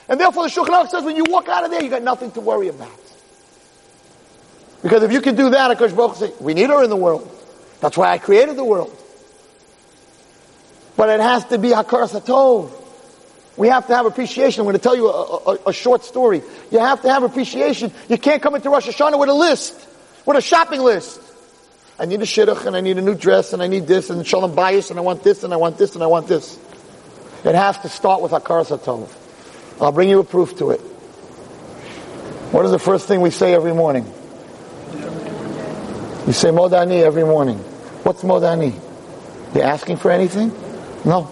And therefore the Shulchan Aruch says when you walk out of there, you got nothing to worry about. Because if you can do that, Akash Baruch say, we need her in the world. That's why I created the world. But it has to be Hakaras HaTov. We have to have appreciation. I'm going to tell you a, a, a, short story. You have to have appreciation. You can't come into Rosh Hashanah with a list. What a shopping list. I need a shidduch and I need a new dress and I need this and shalom bayis and I want this and I want this and I want this. It has to start with Hakaras HaTov. I'll bring you a proof to it. What is the first thing we say every morning? We say Modani every morning. What's Modani? You asking for anything? No.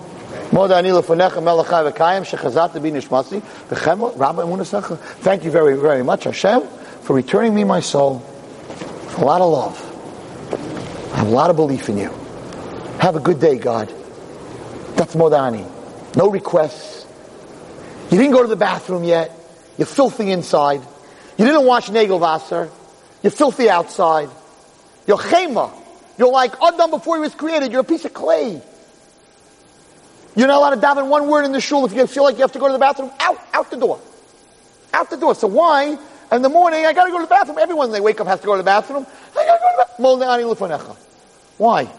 Modani lefonecha melachai v'kayim shechazat bi nishmasi v'chem rabba emunasecha. Thank you very, very much, Hashem, for returning me my soul a lot of love. I have a lot of belief in you. Have a good day, God. That's Modani. No requests. You didn't go to the bathroom yet. You're filthy inside. You didn't wash Nagelwasser. You're filthy outside. You're chema. You're like Adam before he was created. You're a piece of clay. You're not allowed to daven one word in the shul if you feel like you have to go to the bathroom. Out, out the door. Out the door. So why in the morning, I gotta go to the bathroom. Everyone, they wake up, has to go to the bathroom. I gotta go to the bathroom. Why?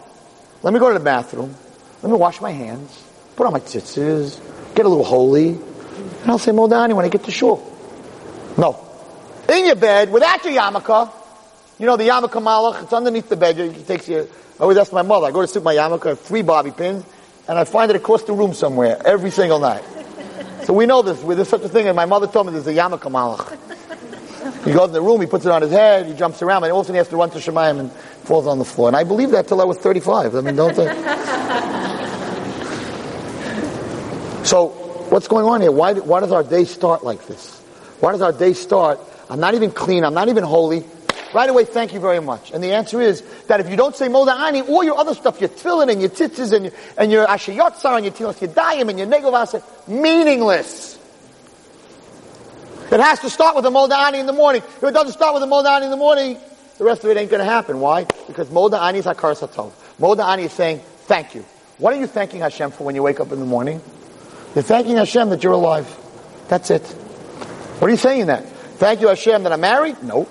Let me go to the bathroom. Let me wash my hands. Put on my tzitzis. Get a little holy, and I'll say Modani when I get to shul. No. In your bed, without your yarmulke, you know the yarmulke malach, it's underneath the bed, it takes you, I always ask my mother, I go to sleep my yarmulke, I have three bobby pins, and I find it across the room somewhere, every single night. So we know this, there's such a thing, and my mother told me there's a yarmulke malach. He goes in the room, he puts it on his head, he jumps around, and all of a sudden he has to run to Shemayim and falls on the floor. And I believed that till I was 35. I mean, don't think. so, what's going on here? Why, why does our day start like this? Why does our day start? I'm not even clean, I'm not even holy. Right away, thank you very much. And the answer is that if you don't say Moda'ani, all your other stuff, your tefillin and your tzitzis and your, and your ashayotzar and your tilas yadayim and your negovasa, meaningless. It has to start with a Moda'ani in the morning. If it doesn't start with a Moda'ani in the morning, the rest of it ain't going to happen. Why? Because Moda'ani is Hakaras HaTov. Moda'ani is saying, thank you. What are you thanking Hashem for when you wake up in the morning? You're thanking Hashem that you're alive. That's it. What are you saying that? Thank you Hashem that I'm married? No.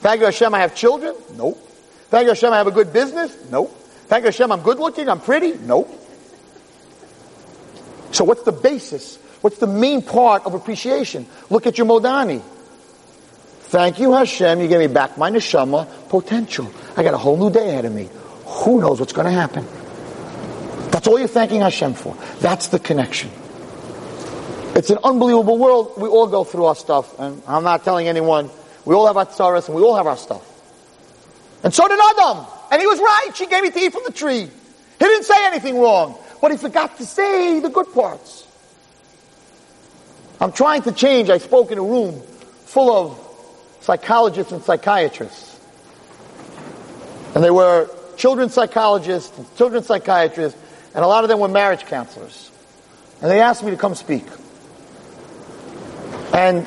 Thank you Hashem I have children? No. Thank you Hashem I have a good business? No. Thank you Hashem I'm good looking? I'm pretty? No. So what's the basis What's the main part of appreciation? Look at your Modani. Thank you, Hashem. You gave me back my neshama potential. I got a whole new day ahead of me. Who knows what's going to happen? That's all you're thanking Hashem for. That's the connection. It's an unbelievable world. We all go through our stuff, and I'm not telling anyone. We all have our tsaras, and we all have our stuff. And so did Adam. And he was right. She gave me to eat from the tree. He didn't say anything wrong, but he forgot to say the good parts. I'm trying to change. I spoke in a room full of psychologists and psychiatrists. And they were children psychologists, children psychiatrists, and a lot of them were marriage counselors. And they asked me to come speak. And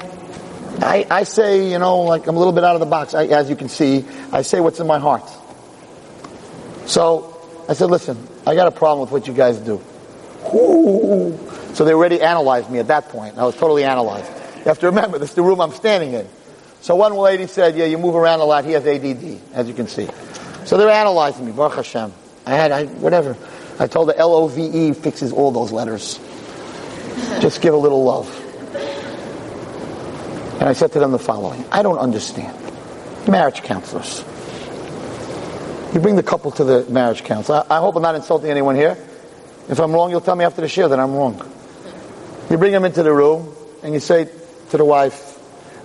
I, I say, you know, like I'm a little bit out of the box. I, as you can see, I say what's in my heart. So I said, listen, I got a problem with what you guys do. Ooh. So they already analyzed me at that point. I was totally analyzed. You have to remember, this is the room I'm standing in. So one lady said, yeah, you move around a lot. He has ADD, as you can see. So they're analyzing me. Baruch Hashem. I had, I, whatever. I told the L-O-V-E fixes all those letters. Just give a little love. And I said to them the following. I don't understand. Marriage counselors. You bring the couple to the marriage counsel. I, I hope I'm not insulting anyone here. If I'm wrong, you'll tell me after the share that I'm wrong. You bring them into the room and you say to the wife,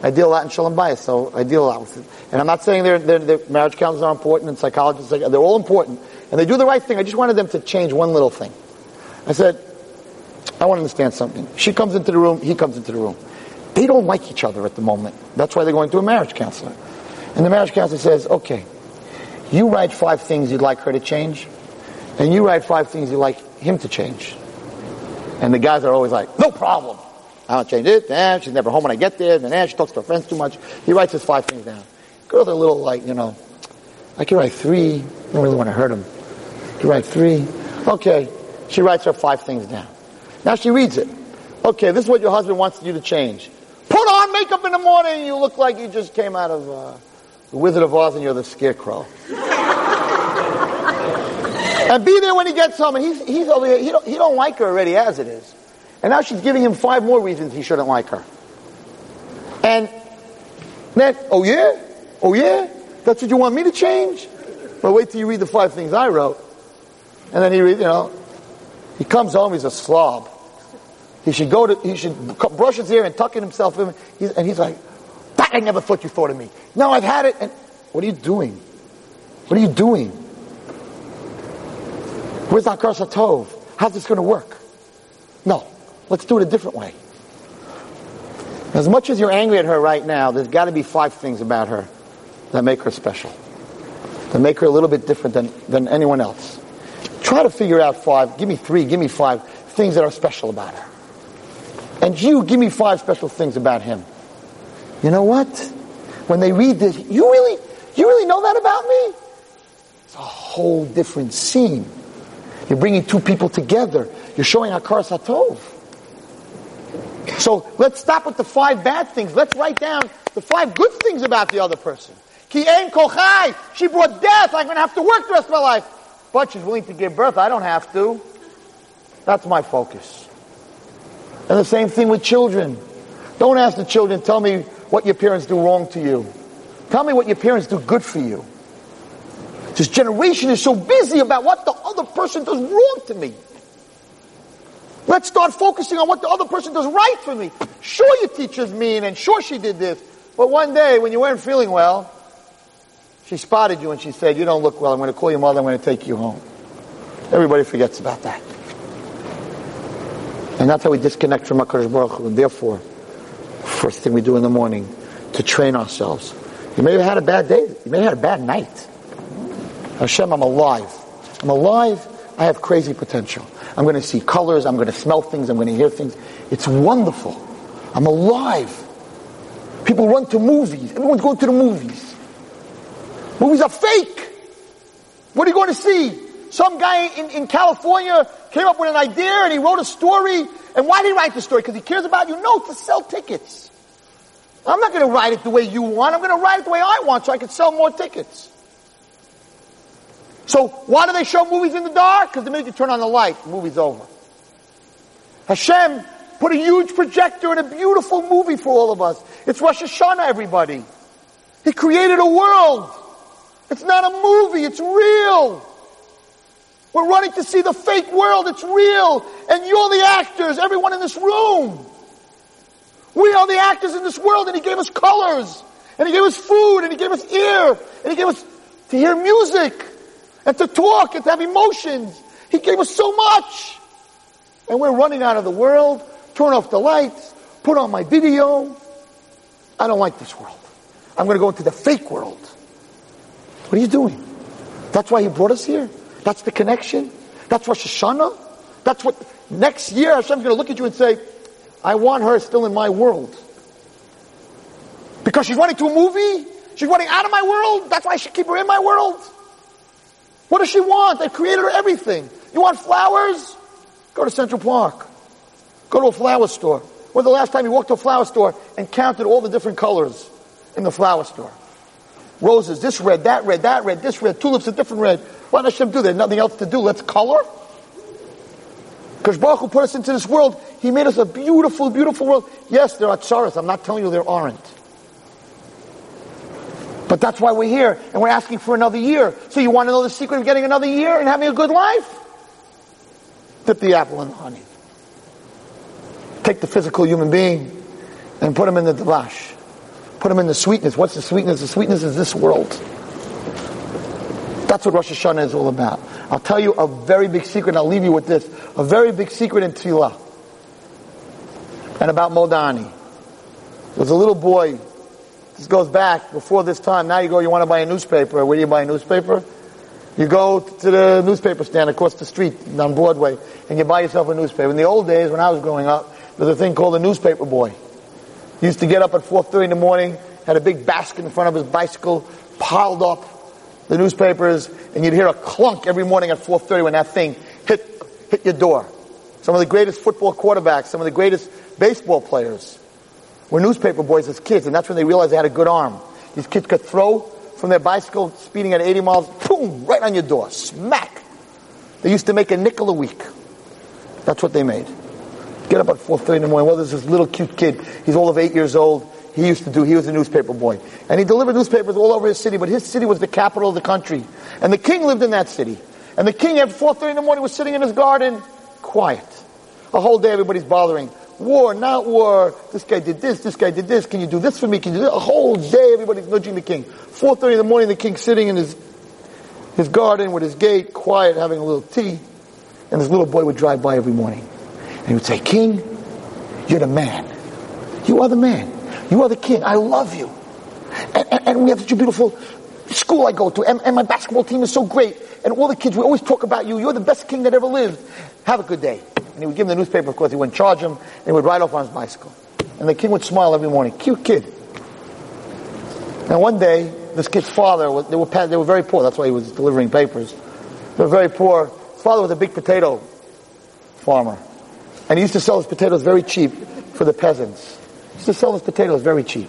I deal a lot in Shalom Bayis, so I deal a lot with it. And I'm not saying their, marriage counselors are important and psychologists, they're all important. And they do the right thing. I just wanted them to change one little thing. I said, I want to understand something. She comes into the room, he comes into the room. They don't like each other at the moment. That's why they're going to a marriage counselor. And the marriage counselor says, okay, you write five things you'd like her to change, and you write five things you'd like him to change. And the guys are always like, no problem. I don't change it. Nah, she's never home when I get there. And Nah, she talks to her friends too much. He writes his five things down. Girls are a little like, you know, I can write three. I don't really want to hurt him. You write three. Okay. She writes her five things down. Now she reads it. Okay, this is what your husband wants you to change. Put on makeup in the morning you look like you just came out of uh, the Wizard of Oz and you're the Scarecrow. And be there when he gets home. And he's, he's over here. He don't, he don't like her already as it is. And now she's giving him five more reasons he shouldn't like her. And then, oh yeah? Oh yeah? That's what you want me to change? Well, wait till you read the five things I wrote. And then he read, you know, he comes home, he's a slob. He should go to, he should brush his hair and tuck in himself in. He's, and he's like, that I never thought you thought of me. Now I've had it. And what are you doing? What are you doing? Where's Akar Tov? How's this going to work? No. Let's do it a different way. As much as you're angry at her right now, there's got to be five things about her that make her special. That make her a little bit different than, than anyone else. Try to figure out five, give me three, give me five things that are special about her. And you, give me five special things about him. You know what? When they read this, you really, you really know that about me? It's a whole different scene. You're bringing two people together. You're showing Hakaras HaTov. So let's stop with the five bad things. Let's write down the five good things about the other person. Ki ein kochai. She brought death. I'm going to have to work the rest of my life. But she's willing to give birth. I don't have to. That's my focus. And the same thing with children. Don't ask the children, tell me what your parents do wrong to you. Tell me what your parents do good for you. This generation is so busy about what the other person does wrong to me. Let's start focusing on what the other person does right for me. Sure, your teacher's mean, and sure she did this. But one day, when you weren't feeling well, she spotted you and she said, you don't look well. I'm going to call your mother. I'm going to take you home. Everybody forgets about that. And that's how we disconnect from HaKadosh Baruch Hu. And therefore, first thing we do in the morning, to train ourselves. You may have had a bad day. You may have had a bad night. Hashem, I'm alive. I'm alive. I have crazy potential. I'm going to see colors. I'm going to smell things. I'm going to hear things. It's wonderful. I'm alive. People run to movies. Everyone's going to the movies. Movies are fake. What are you going to see? Some guy in, in California came up with an idea and he wrote a story. And why did he write the story? Because he cares about you? No, to sell tickets. I'm not going to write it the way you want. I'm going to write it the way I want so I can sell more tickets. So why do they show movies in the dark? Because the minute you turn on the light, the movie's over. Hashem put a huge projector and a beautiful movie for all of us. It's Rosh Hashanah, everybody. He created a world. It's not a movie, it's real. We're running to see the fake world, it's real. And you're the actors, everyone in this room. We are the actors in this world and He gave us colors. And He gave us food and He gave us ear. And He gave us to hear music and to talk and to have emotions. He gave us so much. And we're running out of the world, turn off the lights, put on my video. I don't like this world. I'm going to go into the fake world. What are you doing? That's why he brought us here. That's the connection. That's Rosh Hashanah. That's what next year Hashem's going to look at you and say, I want her still in my world. Because she's running to a movie? She's running out of my world? That's why I should keep her in my world? What does she want? They created her everything. You want flowers? Go to Central Park. Go to a flower store. When the last time you walked to a flower store and counted all the different colors in the flower store? Roses, this red, that red, that red, this red, tulips a different red. What does Hashem do? There's nothing else to do. Let's color. Because Baruch put us into this world. He made us a beautiful, beautiful world. Yes, there are tsaras. I'm not telling you there aren't. But that's why we're here, and we're asking for another year. So you want to know the secret of getting another year and having a good life? Dip the apple in the honey. Take the physical human being and put him in the Devash. Put him in the sweetness. What's the sweetness? The sweetness is this world. That's what Rosh Hashanah is all about. I'll tell you a very big secret, and I'll leave you with this. A very big secret in Tefillah. And about Modani. There's a little boy this goes back before this time. Now you go, you want to buy a newspaper. Where do you buy a newspaper? You go to the newspaper stand across the street on Broadway and you buy yourself a newspaper. In the old days when I was growing up, there was a thing called a newspaper boy. He used to get up at 4.30 in the morning, had a big basket in front of his bicycle, piled up the newspapers, and you'd hear a clunk every morning at 4.30 when that thing hit, hit your door. Some of the greatest football quarterbacks, some of the greatest baseball players, were newspaper boys as kids, and that's when they realized they had a good arm. These kids could throw from their bicycle speeding at 80 miles, boom, right on your door, smack. They used to make a nickel a week. That's what they made. Get up at 4.30 in the morning. Well, there's this little cute kid. He's all of eight years old. He used to do, he was a newspaper boy. And he delivered newspapers all over his city, but his city was the capital of the country. And the king lived in that city. And the king at 4.30 in the morning was sitting in his garden, quiet. A whole day everybody's bothering war, not war. This guy did this, this guy did this. Can you do this for me? Can you do this? A whole day everybody's nudging the king. 4.30 in the morning, the king's sitting in his, his garden with his gate, quiet, having a little tea. And this little boy would drive by every morning. And he would say, King, you're the man. You are the man. You are the king. I love you. And, and, and we have such a beautiful school I go to. And, and my basketball team is so great. And all the kids, we always talk about you. You're the best king that ever lived. Have a good day. And he would give him the newspaper, of course, he wouldn't charge him, and he would ride off on his bicycle. And the king would smile every morning. Cute kid. Now one day, this kid's father, they were, they were very poor, that's why he was delivering papers. They were very poor. His father was a big potato farmer. And he used to sell his potatoes very cheap for the peasants. He used to sell his potatoes very cheap.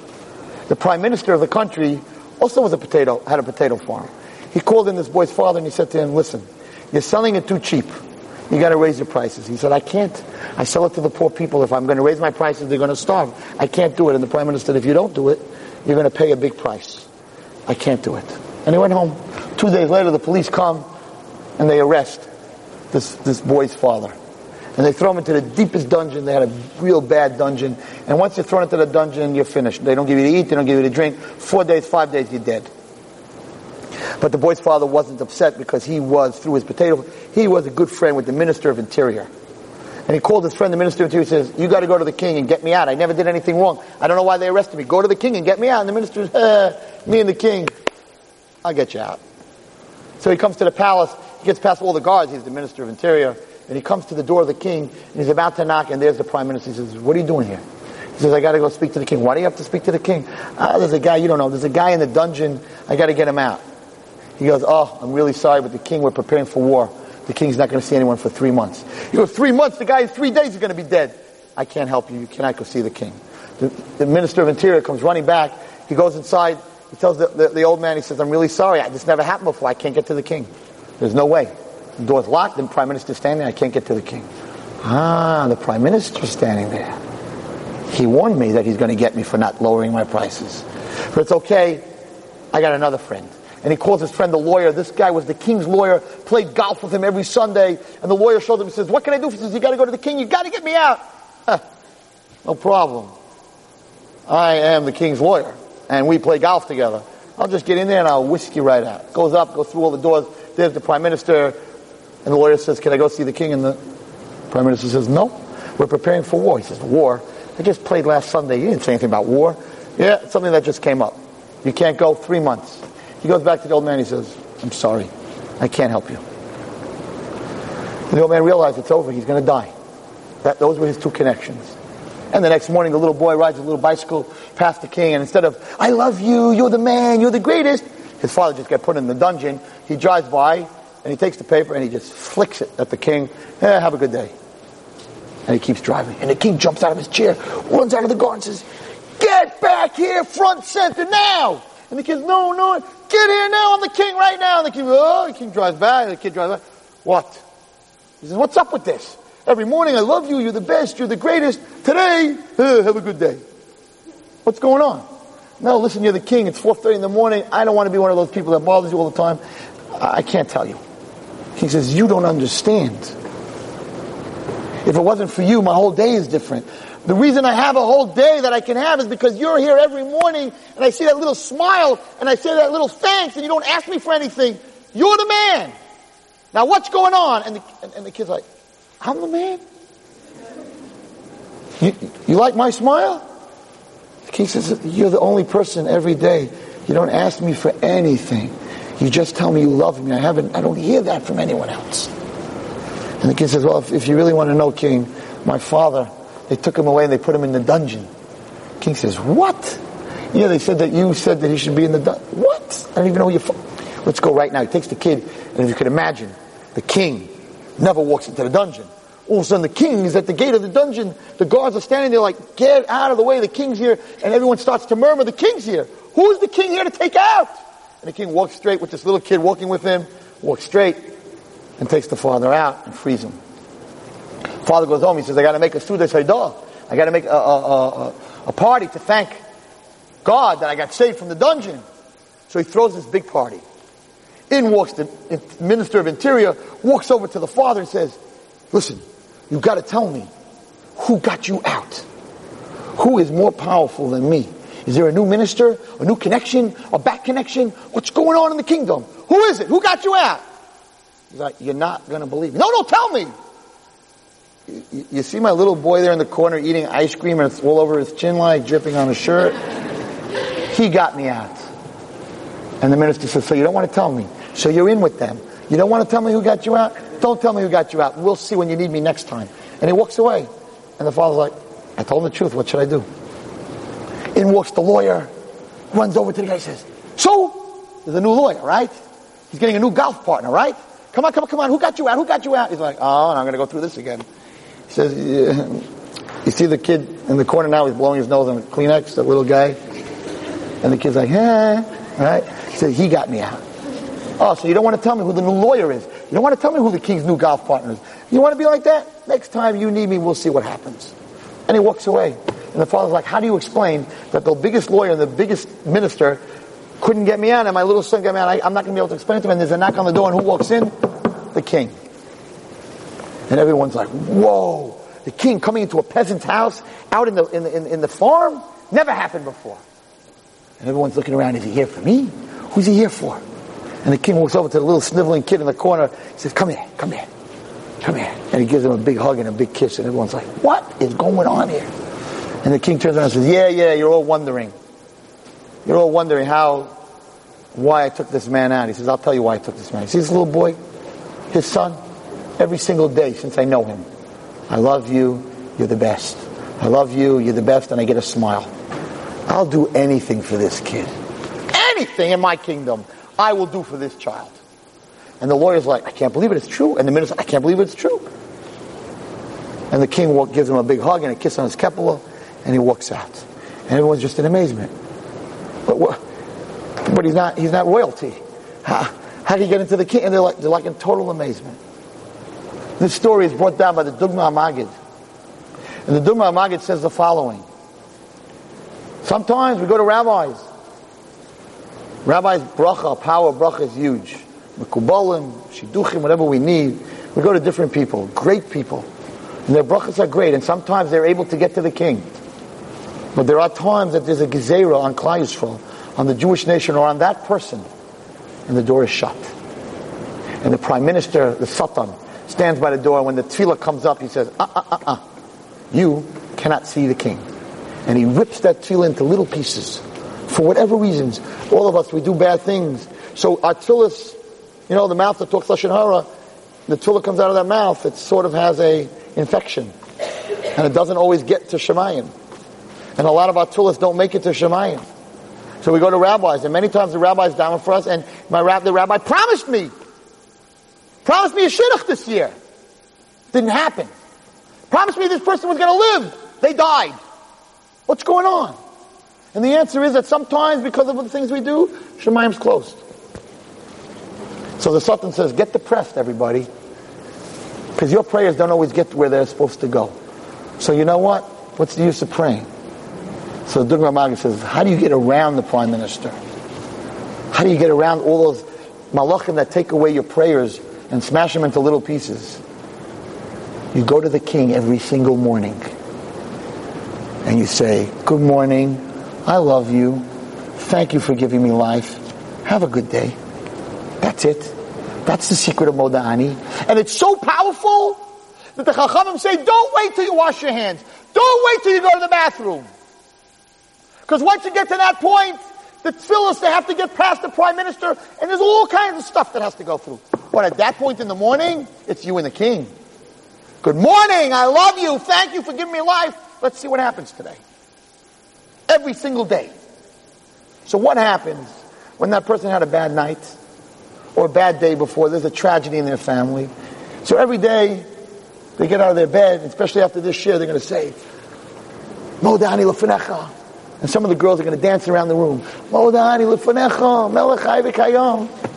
The prime minister of the country also was a potato, had a potato farm. He called in this boy's father and he said to him, listen, you're selling it too cheap. You got to raise your prices. He said, I can't. I sell it to the poor people. If I'm going to raise my prices, they're going to starve. I can't do it. And the prime minister said, if you don't do it, you're going to pay a big price. I can't do it. And he went home. Two days later, the police come and they arrest this, this boy's father. And they throw him into the deepest dungeon. They had a real bad dungeon. And once you're thrown into the dungeon, you're finished. They don't give you to eat. They don't give you to drink. Four days, five days, you're dead. But the boy's father wasn't upset because he was, through his potato, he was a good friend with the Minister of Interior. And he called his friend, the Minister of Interior, says, you gotta go to the king and get me out. I never did anything wrong. I don't know why they arrested me. Go to the king and get me out. And the minister says, eh, me and the king, I'll get you out. So he comes to the palace, he gets past all the guards, he's the Minister of Interior, and he comes to the door of the king, and he's about to knock, and there's the prime minister. He says, what are you doing here? He says, I gotta go speak to the king. Why do you have to speak to the king? Ah, there's a guy, you don't know, there's a guy in the dungeon, I gotta get him out. He goes, oh, I'm really sorry, but the king, we're preparing for war. The king's not going to see anyone for three months. He goes, three months? The guy in three days is going to be dead. I can't help you. You cannot go see the king. The, the minister of interior comes running back. He goes inside. He tells the, the, the old man, he says, I'm really sorry. This never happened before. I can't get to the king. There's no way. The door's locked. The prime minister's standing. I can't get to the king. Ah, the prime minister's standing there. He warned me that he's going to get me for not lowering my prices. But it's okay. I got another friend and he calls his friend the lawyer. This guy was the king's lawyer, played golf with him every Sunday, and the lawyer showed him, he says, what can I do? He says, you gotta go to the king, you gotta get me out. no problem. I am the king's lawyer, and we play golf together. I'll just get in there and I'll whisk you right out. Goes up, goes through all the doors, there's the prime minister, and the lawyer says, can I go see the king? And the prime minister says, no, we're preparing for war. He says, war? I just played last Sunday, you didn't say anything about war. Yeah, something that just came up. You can't go three months. He goes back to the old man. He says, I'm sorry. I can't help you. And the old man realized it's over. He's going to die. That, those were his two connections. And the next morning, the little boy rides a little bicycle past the king, and instead of, I love you, you're the man, you're the greatest, his father just got put in the dungeon. He drives by, and he takes the paper, and he just flicks it at the king. Yeah, have a good day. And he keeps driving. And the king jumps out of his chair, runs out of the garden, says, Get back here, front center, now! And the kid's, no, no, get here now, I'm the king right now. And the king, oh, the king drives back, the kid drives back. What? He says, what's up with this? Every morning, I love you, you're the best, you're the greatest. Today, uh, have a good day. What's going on? No, listen, you're the king, it's 4.30 in the morning, I don't want to be one of those people that bothers you all the time. I can't tell you. He says, you don't understand. If it wasn't for you, my whole day is different. The reason I have a whole day that I can have is because you're here every morning and I see that little smile and I say that little thanks and you don't ask me for anything. You're the man. Now what's going on? And the, and, and the kid's like, I'm the man? You, you like my smile? The king says, you're the only person every day. You don't ask me for anything. You just tell me you love me. I haven't, I don't hear that from anyone else. And the king says, well, if, if you really want to know, king, my father, they took him away and they put him in the dungeon. King says, what? Yeah, they said that you said that he should be in the dungeon. What? I don't even know who you're Let's go right now. He takes the kid, and if you could imagine, the king never walks into the dungeon. All of a sudden, the king is at the gate of the dungeon. The guards are standing there like, get out of the way, the king's here. And everyone starts to murmur, the king's here. Who's the king here to take out? And the king walks straight with this little kid walking with him, walks straight, and takes the father out and frees him. Father goes home. He says, I got to make a Suda Saidah. I got to make a, a, a, a, party to thank God that I got saved from the dungeon. So he throws this big party. In walks the minister of interior, walks over to the father and says, listen, you've got to tell me who got you out. Who is more powerful than me? Is there a new minister, a new connection, a back connection? What's going on in the kingdom? Who is it? Who got you out? He's like, you're not going to believe me. No, no, tell me you see my little boy there in the corner eating ice cream and it's all over his chin line, dripping on his shirt? He got me out. And the minister says, so you don't want to tell me. So you're in with them. You don't want to tell me who got you out? Don't tell me who got you out. We'll see when you need me next time. And he walks away. And the father's like, I told him the truth. What should I do? In walks the lawyer, runs over to the guy says, so, there's a new lawyer, right? He's getting a new golf partner, right? Come on, come on, come on. Who got you out? Who got you out? He's like, oh, and I'm going to go through this again. He says, you see the kid in the corner now, he's blowing his nose on a Kleenex, that little guy? And the kid's like, eh, right? He said, he got me out. Oh, so you don't want to tell me who the new lawyer is. You don't want to tell me who the king's new golf partner is. You want to be like that? Next time you need me, we'll see what happens. And he walks away. And the father's like, how do you explain that the biggest lawyer and the biggest minister couldn't get me out and my little son got me out? I, I'm not going to be able to explain it to him. And there's a knock on the door and who walks in? The king. And everyone's like, whoa, the king coming into a peasant's house out in the, in the, in, in the farm? Never happened before. And everyone's looking around, is he here for me? Who's he here for? And the king walks over to the little sniveling kid in the corner. He says, come here, come here, come here. And he gives him a big hug and a big kiss. And everyone's like, what is going on here? And the king turns around and says, yeah, yeah, you're all wondering. You're all wondering how, why I took this man out. He says, I'll tell you why I took this man. See this little boy? His son? Every single day since I know him. I love you. You're the best. I love you. You're the best. And I get a smile. I'll do anything for this kid. Anything in my kingdom, I will do for this child. And the lawyer's like, I can't believe it. It's true. And the minister's like, I can't believe it. It's true. And the king gives him a big hug and a kiss on his kepala, and he walks out. And everyone's just in amazement. But, but he's not, he's not royalty. How, how did he get into the king? And they're like, they're like in total amazement. This story is brought down by the Dubno Maggid. And the Dubno Maggid says the following. Sometimes we go to rabbis. Rabbis' bracha, power bracha is huge. Mekubalim, shidduchim, whatever we need. We go to different people, great people. And their brachas are great, and sometimes they're able to get to the king. But there are times that there's a gezerah on Klal Yisrael, on the Jewish nation, or on that person, and the door is shut. And the prime minister, the sultan, stands by the door, when the tefillah comes up, he says, uh, uh, uh, uh, you cannot see the king. And he rips that tefillah into little pieces. For whatever reasons, all of us, we do bad things. So our tefillah, you know, the mouth that talks Lashon Hara, the tefillah comes out of that mouth, it sort of has a infection. And it doesn't always get to Shamayim. And a lot of our tefillahs don't make it to Shamayim. So we go to rabbis, and many times the rabbi's down for us, and my rab- the rabbi promised me, promised me a shidduch this year. Didn't happen. Promised me this person was going to live. They died. What's going on? And the answer is that sometimes, because of the things we do, Shamayim's closed. So the Sultan says, get depressed, everybody. Because your prayers don't always get to where they're supposed to go. So you know what? What's the use of praying? So Dubno Maggid says, how do you get around the prime minister? How do you get around all those malachim that take away your prayers and smash them into little pieces? You go to the king every single morning and you say, good morning, I love you, thank you for giving me life, have a good day. That's it. That's the secret of Modani. And it's so powerful that the Chachamim say, don't wait till you wash your hands. Don't wait till you go to the bathroom. Because once you get to that point, the tefillahs, they have to get past the prime minister, and there's all kinds of stuff that has to go through. But at that point in the morning, it's you and the king. Good morning, I love you, thank you for giving me life. Let's see what happens today. Every single day. So what happens when that person had a bad night or a bad day before? There's a tragedy in their family. So every day they get out of their bed, especially after this year, they're going to say, Modani lefanecha. And some of the girls are going to dance around the room. Modani lefanecha, melech chai v'kayam.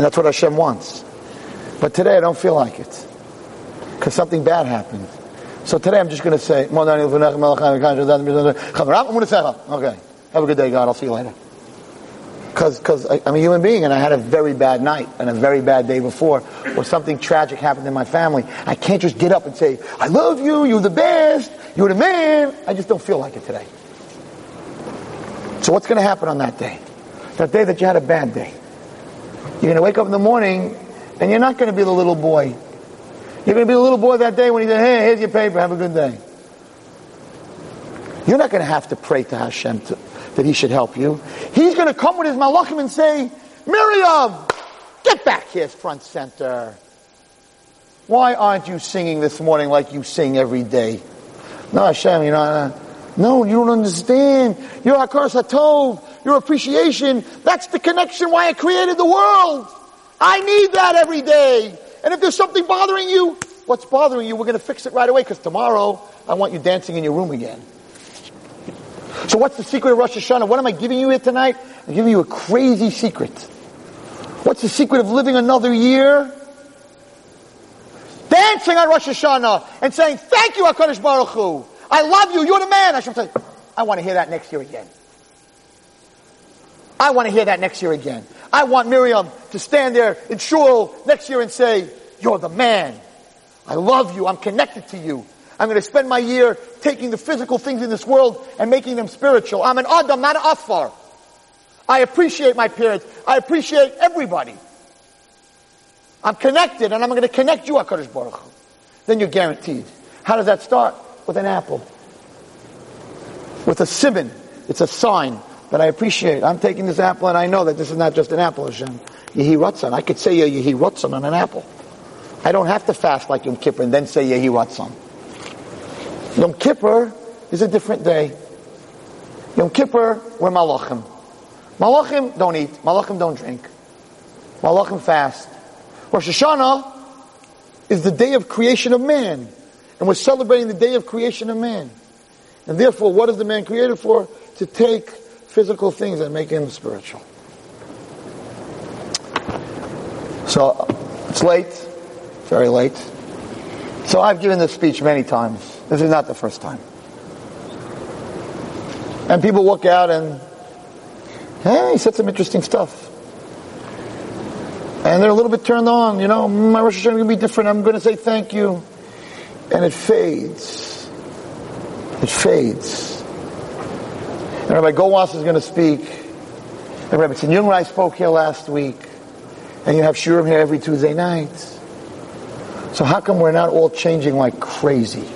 And that's what Hashem wants. But today I don't feel like it. Because something bad happened. So today I'm just going to say. Okay. Have a good day, God. I'll see you later. Because I'm a human being and I had a very bad night and a very bad day before or something tragic happened in my family. I can't just get up and say, I love you, you're the best, you're the man. I just don't feel like it today. So what's going to happen on that day? That day that you had a bad day. You're going to wake up in the morning and you're not going to be the little boy. You're going to be the little boy that day when he says, hey, here's your paper, have a good day. You're not going to have to pray to Hashem to, that he should help you. He's going to come with his malachim and say, Miriam, get back here front center. Why aren't you singing this morning like you sing every day? No, Hashem, you know, uh, no, you don't understand. Your Hakaras HaTov, your appreciation, that's the connection why I created the world. I need that every day. And if there's something bothering you, what's bothering you, we're going to fix it right away because tomorrow I want you dancing in your room again. So what's the secret of Rosh Hashanah? What am I giving you here tonight? I'm giving you a crazy secret. What's the secret of living another year dancing on Rosh Hashanah and saying, thank you, HaKadosh Baruch Hu. I love you. You're the man. I should say, I want to hear that next year again. I want to hear that next year again. I want Miriam to stand there in shul next year and say, you're the man. I love you. I'm connected to you. I'm going to spend my year taking the physical things in this world and making them spiritual. I'm an Adam, not an Afar. I appreciate my parents. I appreciate everybody. I'm connected and I'm going to connect you, HaKadosh Baruch Hu. Then you're guaranteed. How does that start? With an apple. With a siman. It's a sign that I appreciate. I'm taking this apple and I know that this is not just an apple, Hashem. Yehi Ratzon. I could say Yehi Ratzon on an apple. I don't have to fast like Yom Kippur and then say Yehi Ratzon. Yom Kippur is a different day. Yom Kippur, we're Malachim. Malachim don't eat. Malachim don't drink. Malachim fast. Rosh Hashanah is the day of creation of man. And we're celebrating the day of creation of man. And therefore, what is the man created for? To take physical things that make him spiritual. So, it's late. Very late. So I've given this speech many times. This is not the first time. And people walk out and, hey, he said some interesting stuff. And they're a little bit turned on, you know, my Rosh Hashanah is going to be different. I'm going to say thank you. And it fades. It fades. And Rabbi Goldwasser is going to speak. And Rabbi Tzin spoke here last week. And you have Shiurim here every Tuesday night. So how come we're not all changing like crazy?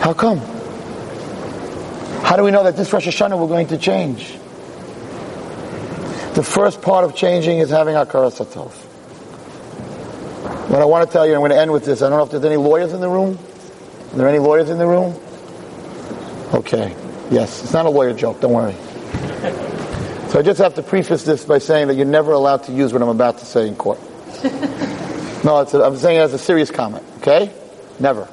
How come? How do we know that this Rosh Hashanah we're going to change? The first part of changing is having Hakaras Hatov. What I want to tell you, I'm going to end with this. I don't know if there's any lawyers in the room. Are there any lawyers in the room? Okay. Yes. It's not a lawyer joke. Don't worry. So I just have to preface this by saying that you're never allowed to use what I'm about to say in court. No, a, I'm saying it as a serious comment. Okay? Never.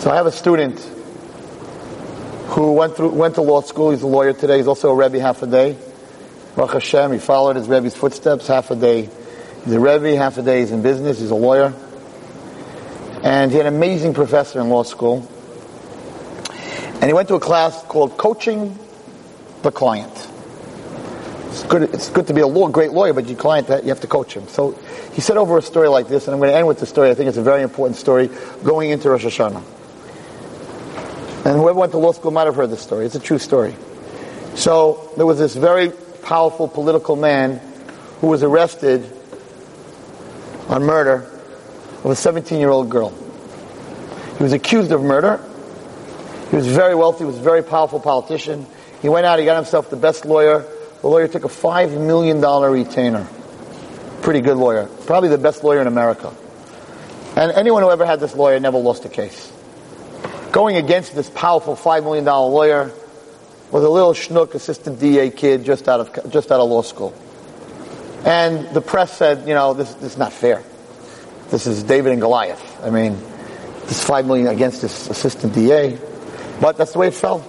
So I have a student who went through went to law school. He's a lawyer today. He's also a rebbe half a day. Baruch Hashem, he followed his rebbe's footsteps half a day. He's a rebbe, half a day he's in business. He's a lawyer, and he had an amazing professor in law school. And he went to a class called Coaching the Client. It's good, it's good to be a law, great lawyer, but your client, you have to coach him. So he said over a story like this, and I'm going to end with the story. I think it's a very important story going into Rosh Hashanah. And whoever went to law school might have heard this story. It's a true story. So there was this very powerful political man who was arrested on murder of a 17 year old girl. He was accused of murder. He was very wealthy, was a very powerful politician. He went out, he got himself the best lawyer. The lawyer took a $5 million retainer pretty good lawyer, probably the best lawyer in America. And anyone who ever had this lawyer never lost a case. Going against this powerful $5 million lawyer was a little schnook assistant DA kid just out of, just out of law school. And the press said, you know, this, this is not fair. This is David and Goliath. I mean, this 5 million against this assistant DA. But that's the way it fell.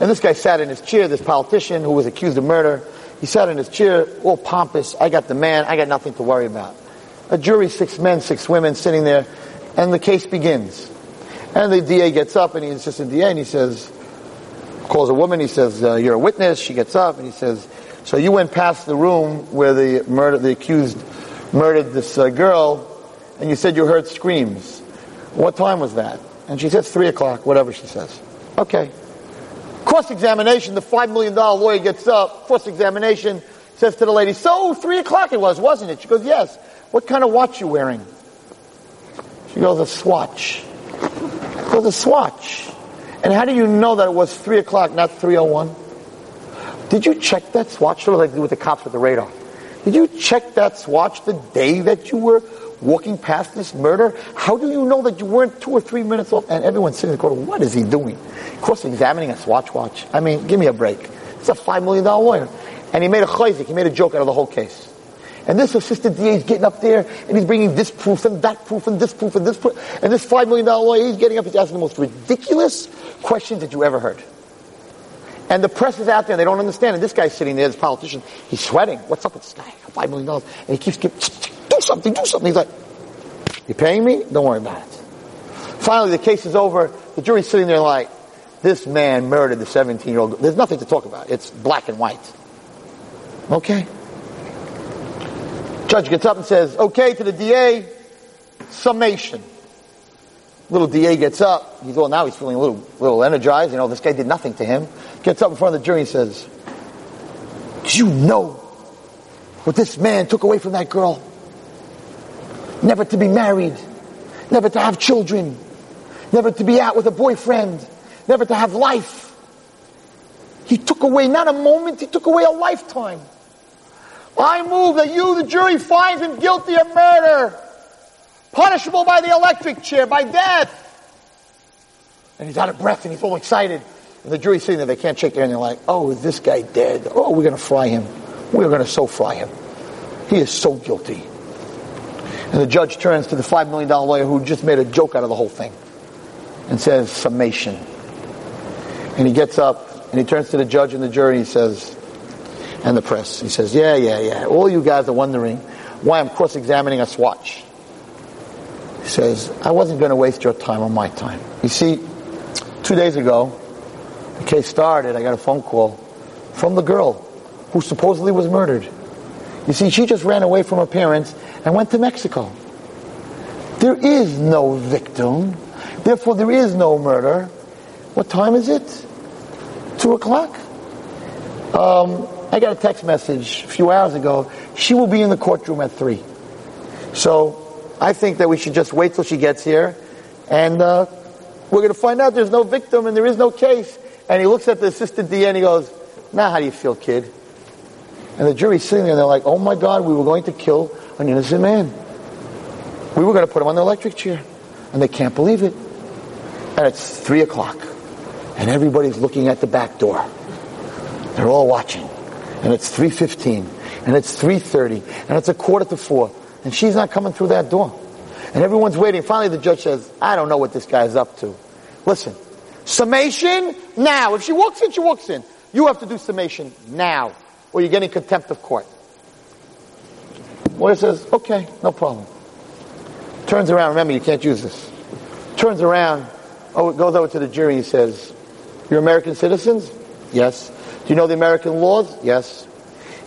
And this guy sat in his chair, this politician who was accused of murder, he sat in his chair, all pompous. I got the man. I got nothing to worry about. A jury, six men, six women sitting there, and the case begins. And the DA gets up, and he's just a DA, and he says, calls a woman. He says, uh, "You're a witness." She gets up, and he says, "So you went past the room where the murder, the accused murdered this uh, girl, and you said you heard screams. What time was that?" And she says, three o'clock, whatever she says. Okay. Cross examination, the $5 million lawyer gets up, cross examination, says to the lady, So, three o'clock it was, wasn't it? She goes, Yes. What kind of watch you wearing? She goes, A swatch. She goes, A swatch. And how do you know that it was three o'clock, not 301? Did you check that swatch? Sort of like with the cops with the radar. Did you check that swatch the day that you were walking past this murder? How do you know that you weren't two or three minutes off? And everyone's sitting in the corner, what is he doing? cross-examining a Swatch watch. I mean, give me a break. It's a $5 million lawyer. And he made a chayzik, he made a joke out of the whole case. And this assistant DA is getting up there and he's bringing this proof and that proof and this proof and this proof. And this $5 million lawyer, he's getting up, he's asking the most ridiculous questions that you ever heard. And the press is out there, and they don't understand. And this guy's sitting there, this politician, he's sweating. What's up with this guy? $5 million. And he keeps giving, something, do something. He's like, you paying me? Don't worry about it. Finally, the case is over. The jury's sitting there like, this man murdered the 17 year old. There's nothing to talk about. It's black and white. Okay. Judge gets up and says, okay, to the DA, summation. Little DA gets up. He's well now he's feeling a little little energized. You know, this guy did nothing to him. Gets up in front of the jury and says, Do you know what this man took away from that girl? Never to be married, never to have children, never to be out with a boyfriend, never to have life. He took away not a moment, he took away a lifetime. I move that you, the jury, finds him guilty of murder punishable by the electric chair, by death. And he's out of breath and he's all excited. And the jury's sitting there, they can't shake their hand. They're like, oh, is this guy dead? Oh, we're going to fry him. We're going to so fry him. He is so guilty. And the judge turns to the $5 million lawyer who just made a joke out of the whole thing and says, summation. And he gets up and he turns to the judge and the jury and he says, and the press, he says, yeah, yeah, yeah. All you guys are wondering why I'm cross-examining a swatch He says, I wasn't going to waste your time or my time. You see, two days ago, the case started, I got a phone call from the girl who supposedly was murdered. You see, she just ran away from her parents and went to Mexico. There is no victim. Therefore, there is no murder. What time is it? Two o'clock? Um, I got a text message a few hours ago. She will be in the courtroom at three. So I think that we should just wait till she gets here, and uh, we're going to find out there's no victim and there is no case. And he looks at the assistant DA and he goes, "Now, how do you feel, kid?" And the jury's sitting there and they're like, "Oh my God, we were going to kill an innocent man. We were going to put him on the electric chair, and they can't believe it." And it's three o'clock, and everybody's looking at the back door. They're all watching, and it's three fifteen, and it's three thirty, and it's a quarter to four. And she's not coming through that door. And everyone's waiting. Finally, the judge says, I don't know what this guy's up to. Listen, summation now. If she walks in, she walks in. You have to do summation now, or you're getting contempt of court. Lawyer says, okay, no problem. Turns around, remember, you can't use this. Turns around, oh, it goes over to the jury, he says, You're American citizens? Yes. Do you know the American laws? Yes.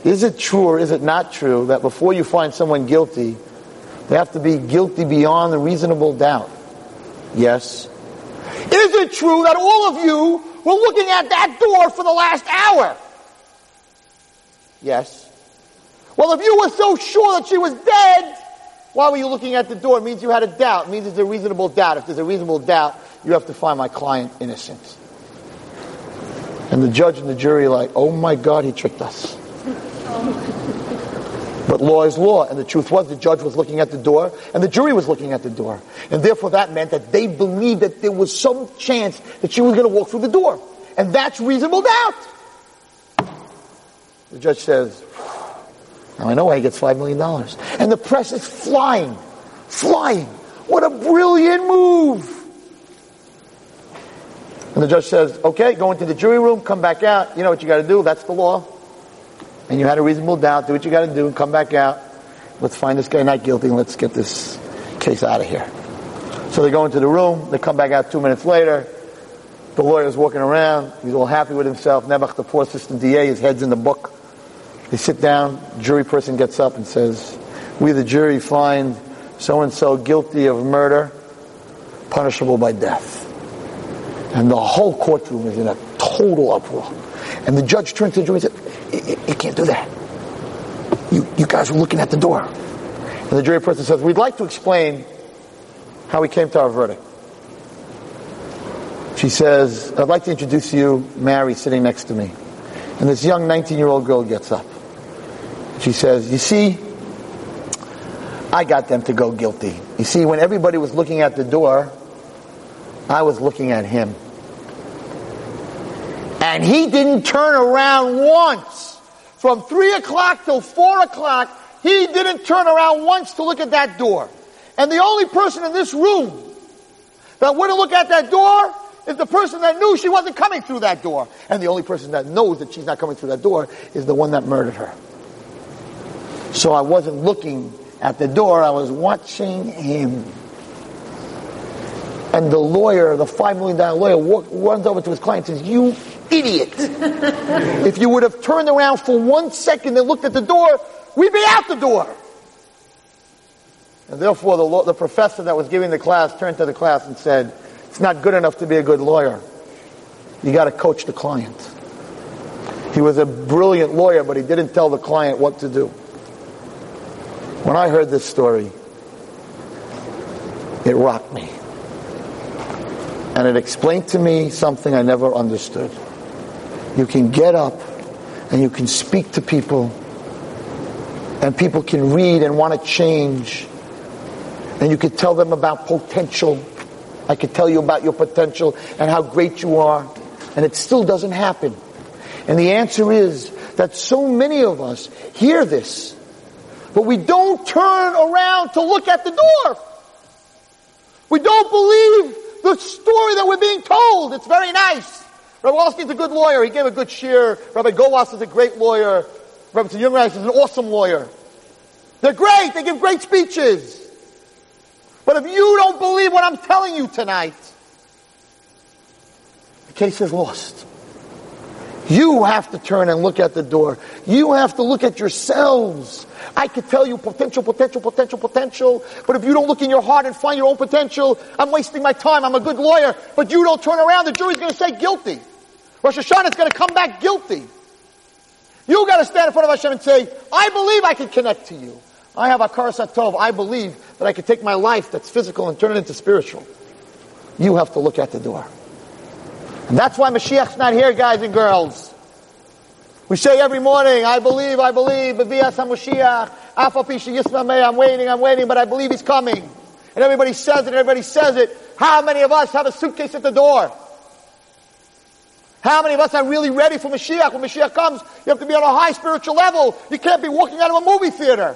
Is it true or is it not true that before you find someone guilty, they have to be guilty beyond a reasonable doubt? Yes. Is it true that all of you were looking at that door for the last hour? Yes. Well, if you were so sure that she was dead, why were you looking at the door? It means you had a doubt. It means there's a reasonable doubt. If there's a reasonable doubt, you have to find my client innocent. And the judge and the jury are like, oh my God, he tricked us. But law is law, and the truth was the judge was looking at the door, and the jury was looking at the door. And therefore that meant that they believed that there was some chance that she was going to walk through the door. And that's reasonable doubt. The judge says, now I know why he gets $5 million. And the press is flying, flying. What a brilliant move. And the judge says, okay, go into the jury room, come back out. You know what you got to do. That's the law and you had a reasonable doubt, do what you got to do, and come back out. Let's find this guy not guilty, and let's get this case out of here. So they go into the room. They come back out two minutes later. The lawyer's walking around. He's all happy with himself. Nebuch, the poor assistant DA, his head's in the book. They sit down. Jury person gets up and says, "We, the jury, find so and so guilty of murder, punishable by death." And the whole courtroom is in a total uproar. And the judge turns to the jury and says, you can't do that. You, you guys are looking at the door. And the jury person says, We'd like to explain how we came to our verdict. She says, I'd like to introduce you, Mary, sitting next to me. And this young 19 year old girl gets up. She says, You see, I got them to go guilty. You see, when everybody was looking at the door, I was looking at him. And he didn't turn around once. From three o'clock till four o'clock, he didn't turn around once to look at that door. And the only person in this room that wouldn't look at that door is the person that knew she wasn't coming through that door. And the only person that knows that she's not coming through that door is the one that murdered her. So I wasn't looking at the door. I was watching him. And the lawyer, the $5 million lawyer, walk, runs over to his client and says, You idiot. if you would have turned around for one second and looked at the door, we'd be out the door. And therefore, the, law, the professor that was giving the class turned to the class and said, It's not good enough to be a good lawyer. You got to coach the client. He was a brilliant lawyer, but he didn't tell the client what to do. When I heard this story, it rocked me. And it explained to me something I never understood. You can get up and you can speak to people, and people can read and want to change. And you can tell them about potential. I could tell you about your potential and how great you are, and it still doesn't happen. And the answer is that so many of us hear this, but we don't turn around to look at the door. We don't believe the story that we're being told. It's very nice. Rabbi Wallerstein's a good lawyer. He gave a good share. Rabbi Goldwasser is a great lawyer. Rabbi Jungreis is an awesome lawyer. They're great. They give great speeches. But if you don't believe what I'm telling you tonight, the case is lost. You have to turn and look at the door. You have to look at yourselves. I could tell you potential, potential, potential, potential, but if you don't look in your heart and find your own potential, I'm wasting my time. I'm a good lawyer, but you don't turn around, the jury's going to say guilty. Rosh is going to come back guilty. You got to stand in front of Hashem and say, I believe I can connect to you. I have a Satov. I believe that I can take my life that's physical and turn it into spiritual. You have to look at the door. And that's why Mashiach's not here, guys and girls. We say every morning, I believe, I believe, B'vias HaMashiach, I'm waiting, I'm waiting, but I believe he's coming. And everybody says it, everybody says it. How many of us have a suitcase at the door? How many of us are really ready for Mashiach? When Mashiach comes, you have to be on a high spiritual level. You can't be walking out of a movie theater.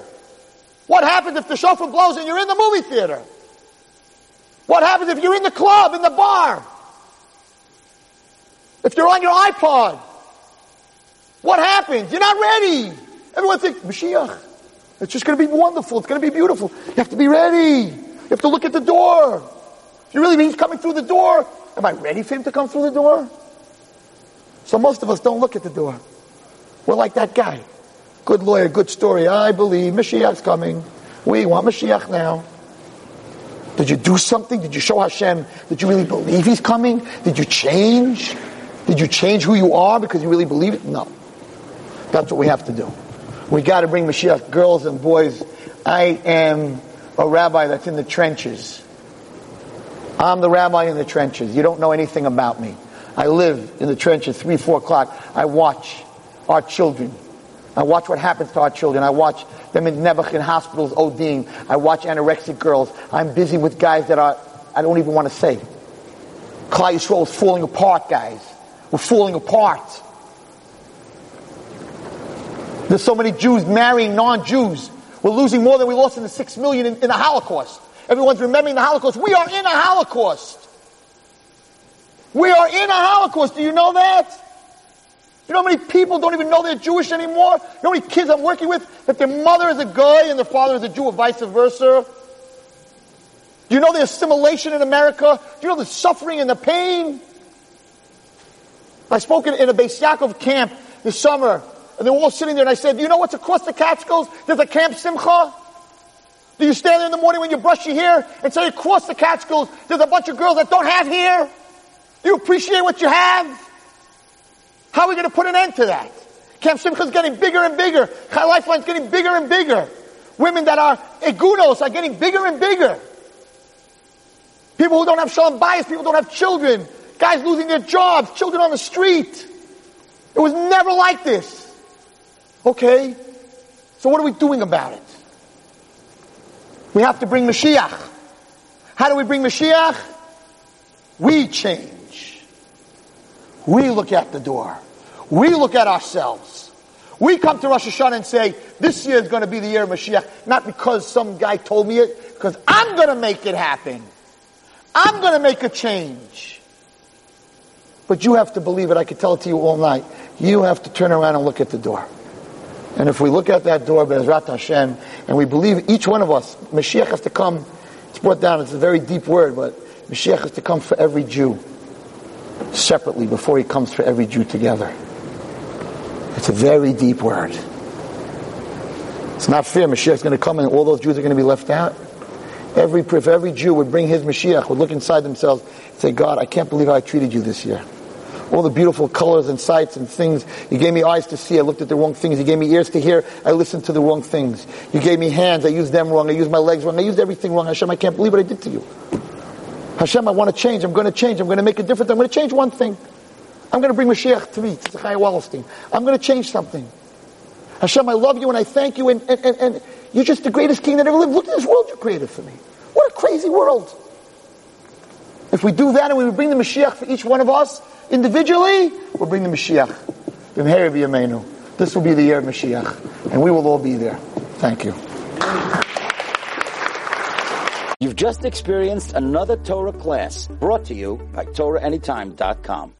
What happens if the shofar blows and you're in the movie theater? What happens if you're in the club, in the bar? If you're on your iPod, what happens? You're not ready. Everyone thinks, Mashiach, it's just going to be wonderful. It's going to be beautiful. You have to be ready. You have to look at the door. If you really mean he's coming through the door, am I ready for him to come through the door? So most of us don't look at the door. We're like that guy. Good lawyer, good story. I believe Mashiach's coming. We want Mashiach now. Did you do something? Did you show Hashem Did you really believe he's coming? Did you change? Did you change who you are because you really believe it? No. That's what we have to do. We got to bring Mashiach, girls and boys. I am a rabbi that's in the trenches. I'm the rabbi in the trenches. You don't know anything about me. I live in the trenches, three, four o'clock. I watch our children. I watch what happens to our children. I watch them in Nebuch in hospitals ODing. I watch anorexic girls. I'm busy with guys that are, I don't even want to say. Klal Yisrael is falling apart, guys. We're falling apart. There's so many Jews marrying non-Jews. We're losing more than we lost in the six million in, in the Holocaust. Everyone's remembering the Holocaust. We are in a Holocaust. We are in a Holocaust. Do you know that? You know how many people don't even know they're Jewish anymore? You know how many kids I'm working with that their mother is a goy and their father is a Jew or vice versa? Do you know the assimilation in America? Do you know the suffering and the pain? I spoke in, a Beis Yaakov camp this summer, and they were all sitting there, and I said, do you know what's across the Catskills? There's a Camp Simcha. Do you stand there in the morning when you brush your hair and say across the Catskills, there's a bunch of girls that don't have hair? Do you appreciate what you have? How are we going to put an end to that? Camp Simcha is getting bigger and bigger. Chai Lifeline is getting bigger and bigger. Women that are egunos are getting bigger and bigger. People who don't have shalom bayis, people who don't have children, guys losing their jobs, children on the street. It was never like this. Okay, so what are we doing about it? We have to bring Mashiach. How do we bring Mashiach? We change. We look at the door. We look at ourselves. We come to Rosh Hashanah and say, this year is going to be the year of Mashiach, not because some guy told me it, because I'm going to make it happen. I'm going to make a change. But you have to believe it. I could tell it to you all night. You have to turn around and look at the door. And if we look at that door, Bezrat Hashem, and we believe each one of us, Mashiach has to come, it's brought down, it's a very deep word, but Mashiach has to come for every Jew separately before he comes for every Jew together. It's a very deep word. It's not fair. Mashiach's going to come and all those Jews are going to be left out. Every, if every Jew would bring his Mashiach, would look inside themselves and say, God, I can't believe how I treated you this year all the beautiful colors and sights and things. You gave me eyes to see, I looked at the wrong things. You gave me ears to hear, I listened to the wrong things. You gave me hands, I used them wrong. I used my legs wrong. I used everything wrong. Hashem, I can't believe what I did to you. Hashem, I want to change. I'm going to change. I'm going to make a difference. I'm going to change one thing. I'm going to bring Mashiach to me, to Zechariah Wallerstein. I'm going to change something. Hashem, I love you and I thank you and, and, and, and you're just the greatest king that ever lived. Look at this world you created for me. What a crazy world. If we do that and we bring the Mashiach for each one of us, Individually, we'll bring the Mashiach. This will be the year of Mashiach. And we will all be there. Thank you. You've just experienced another Torah class brought to you by TorahAnytime.com.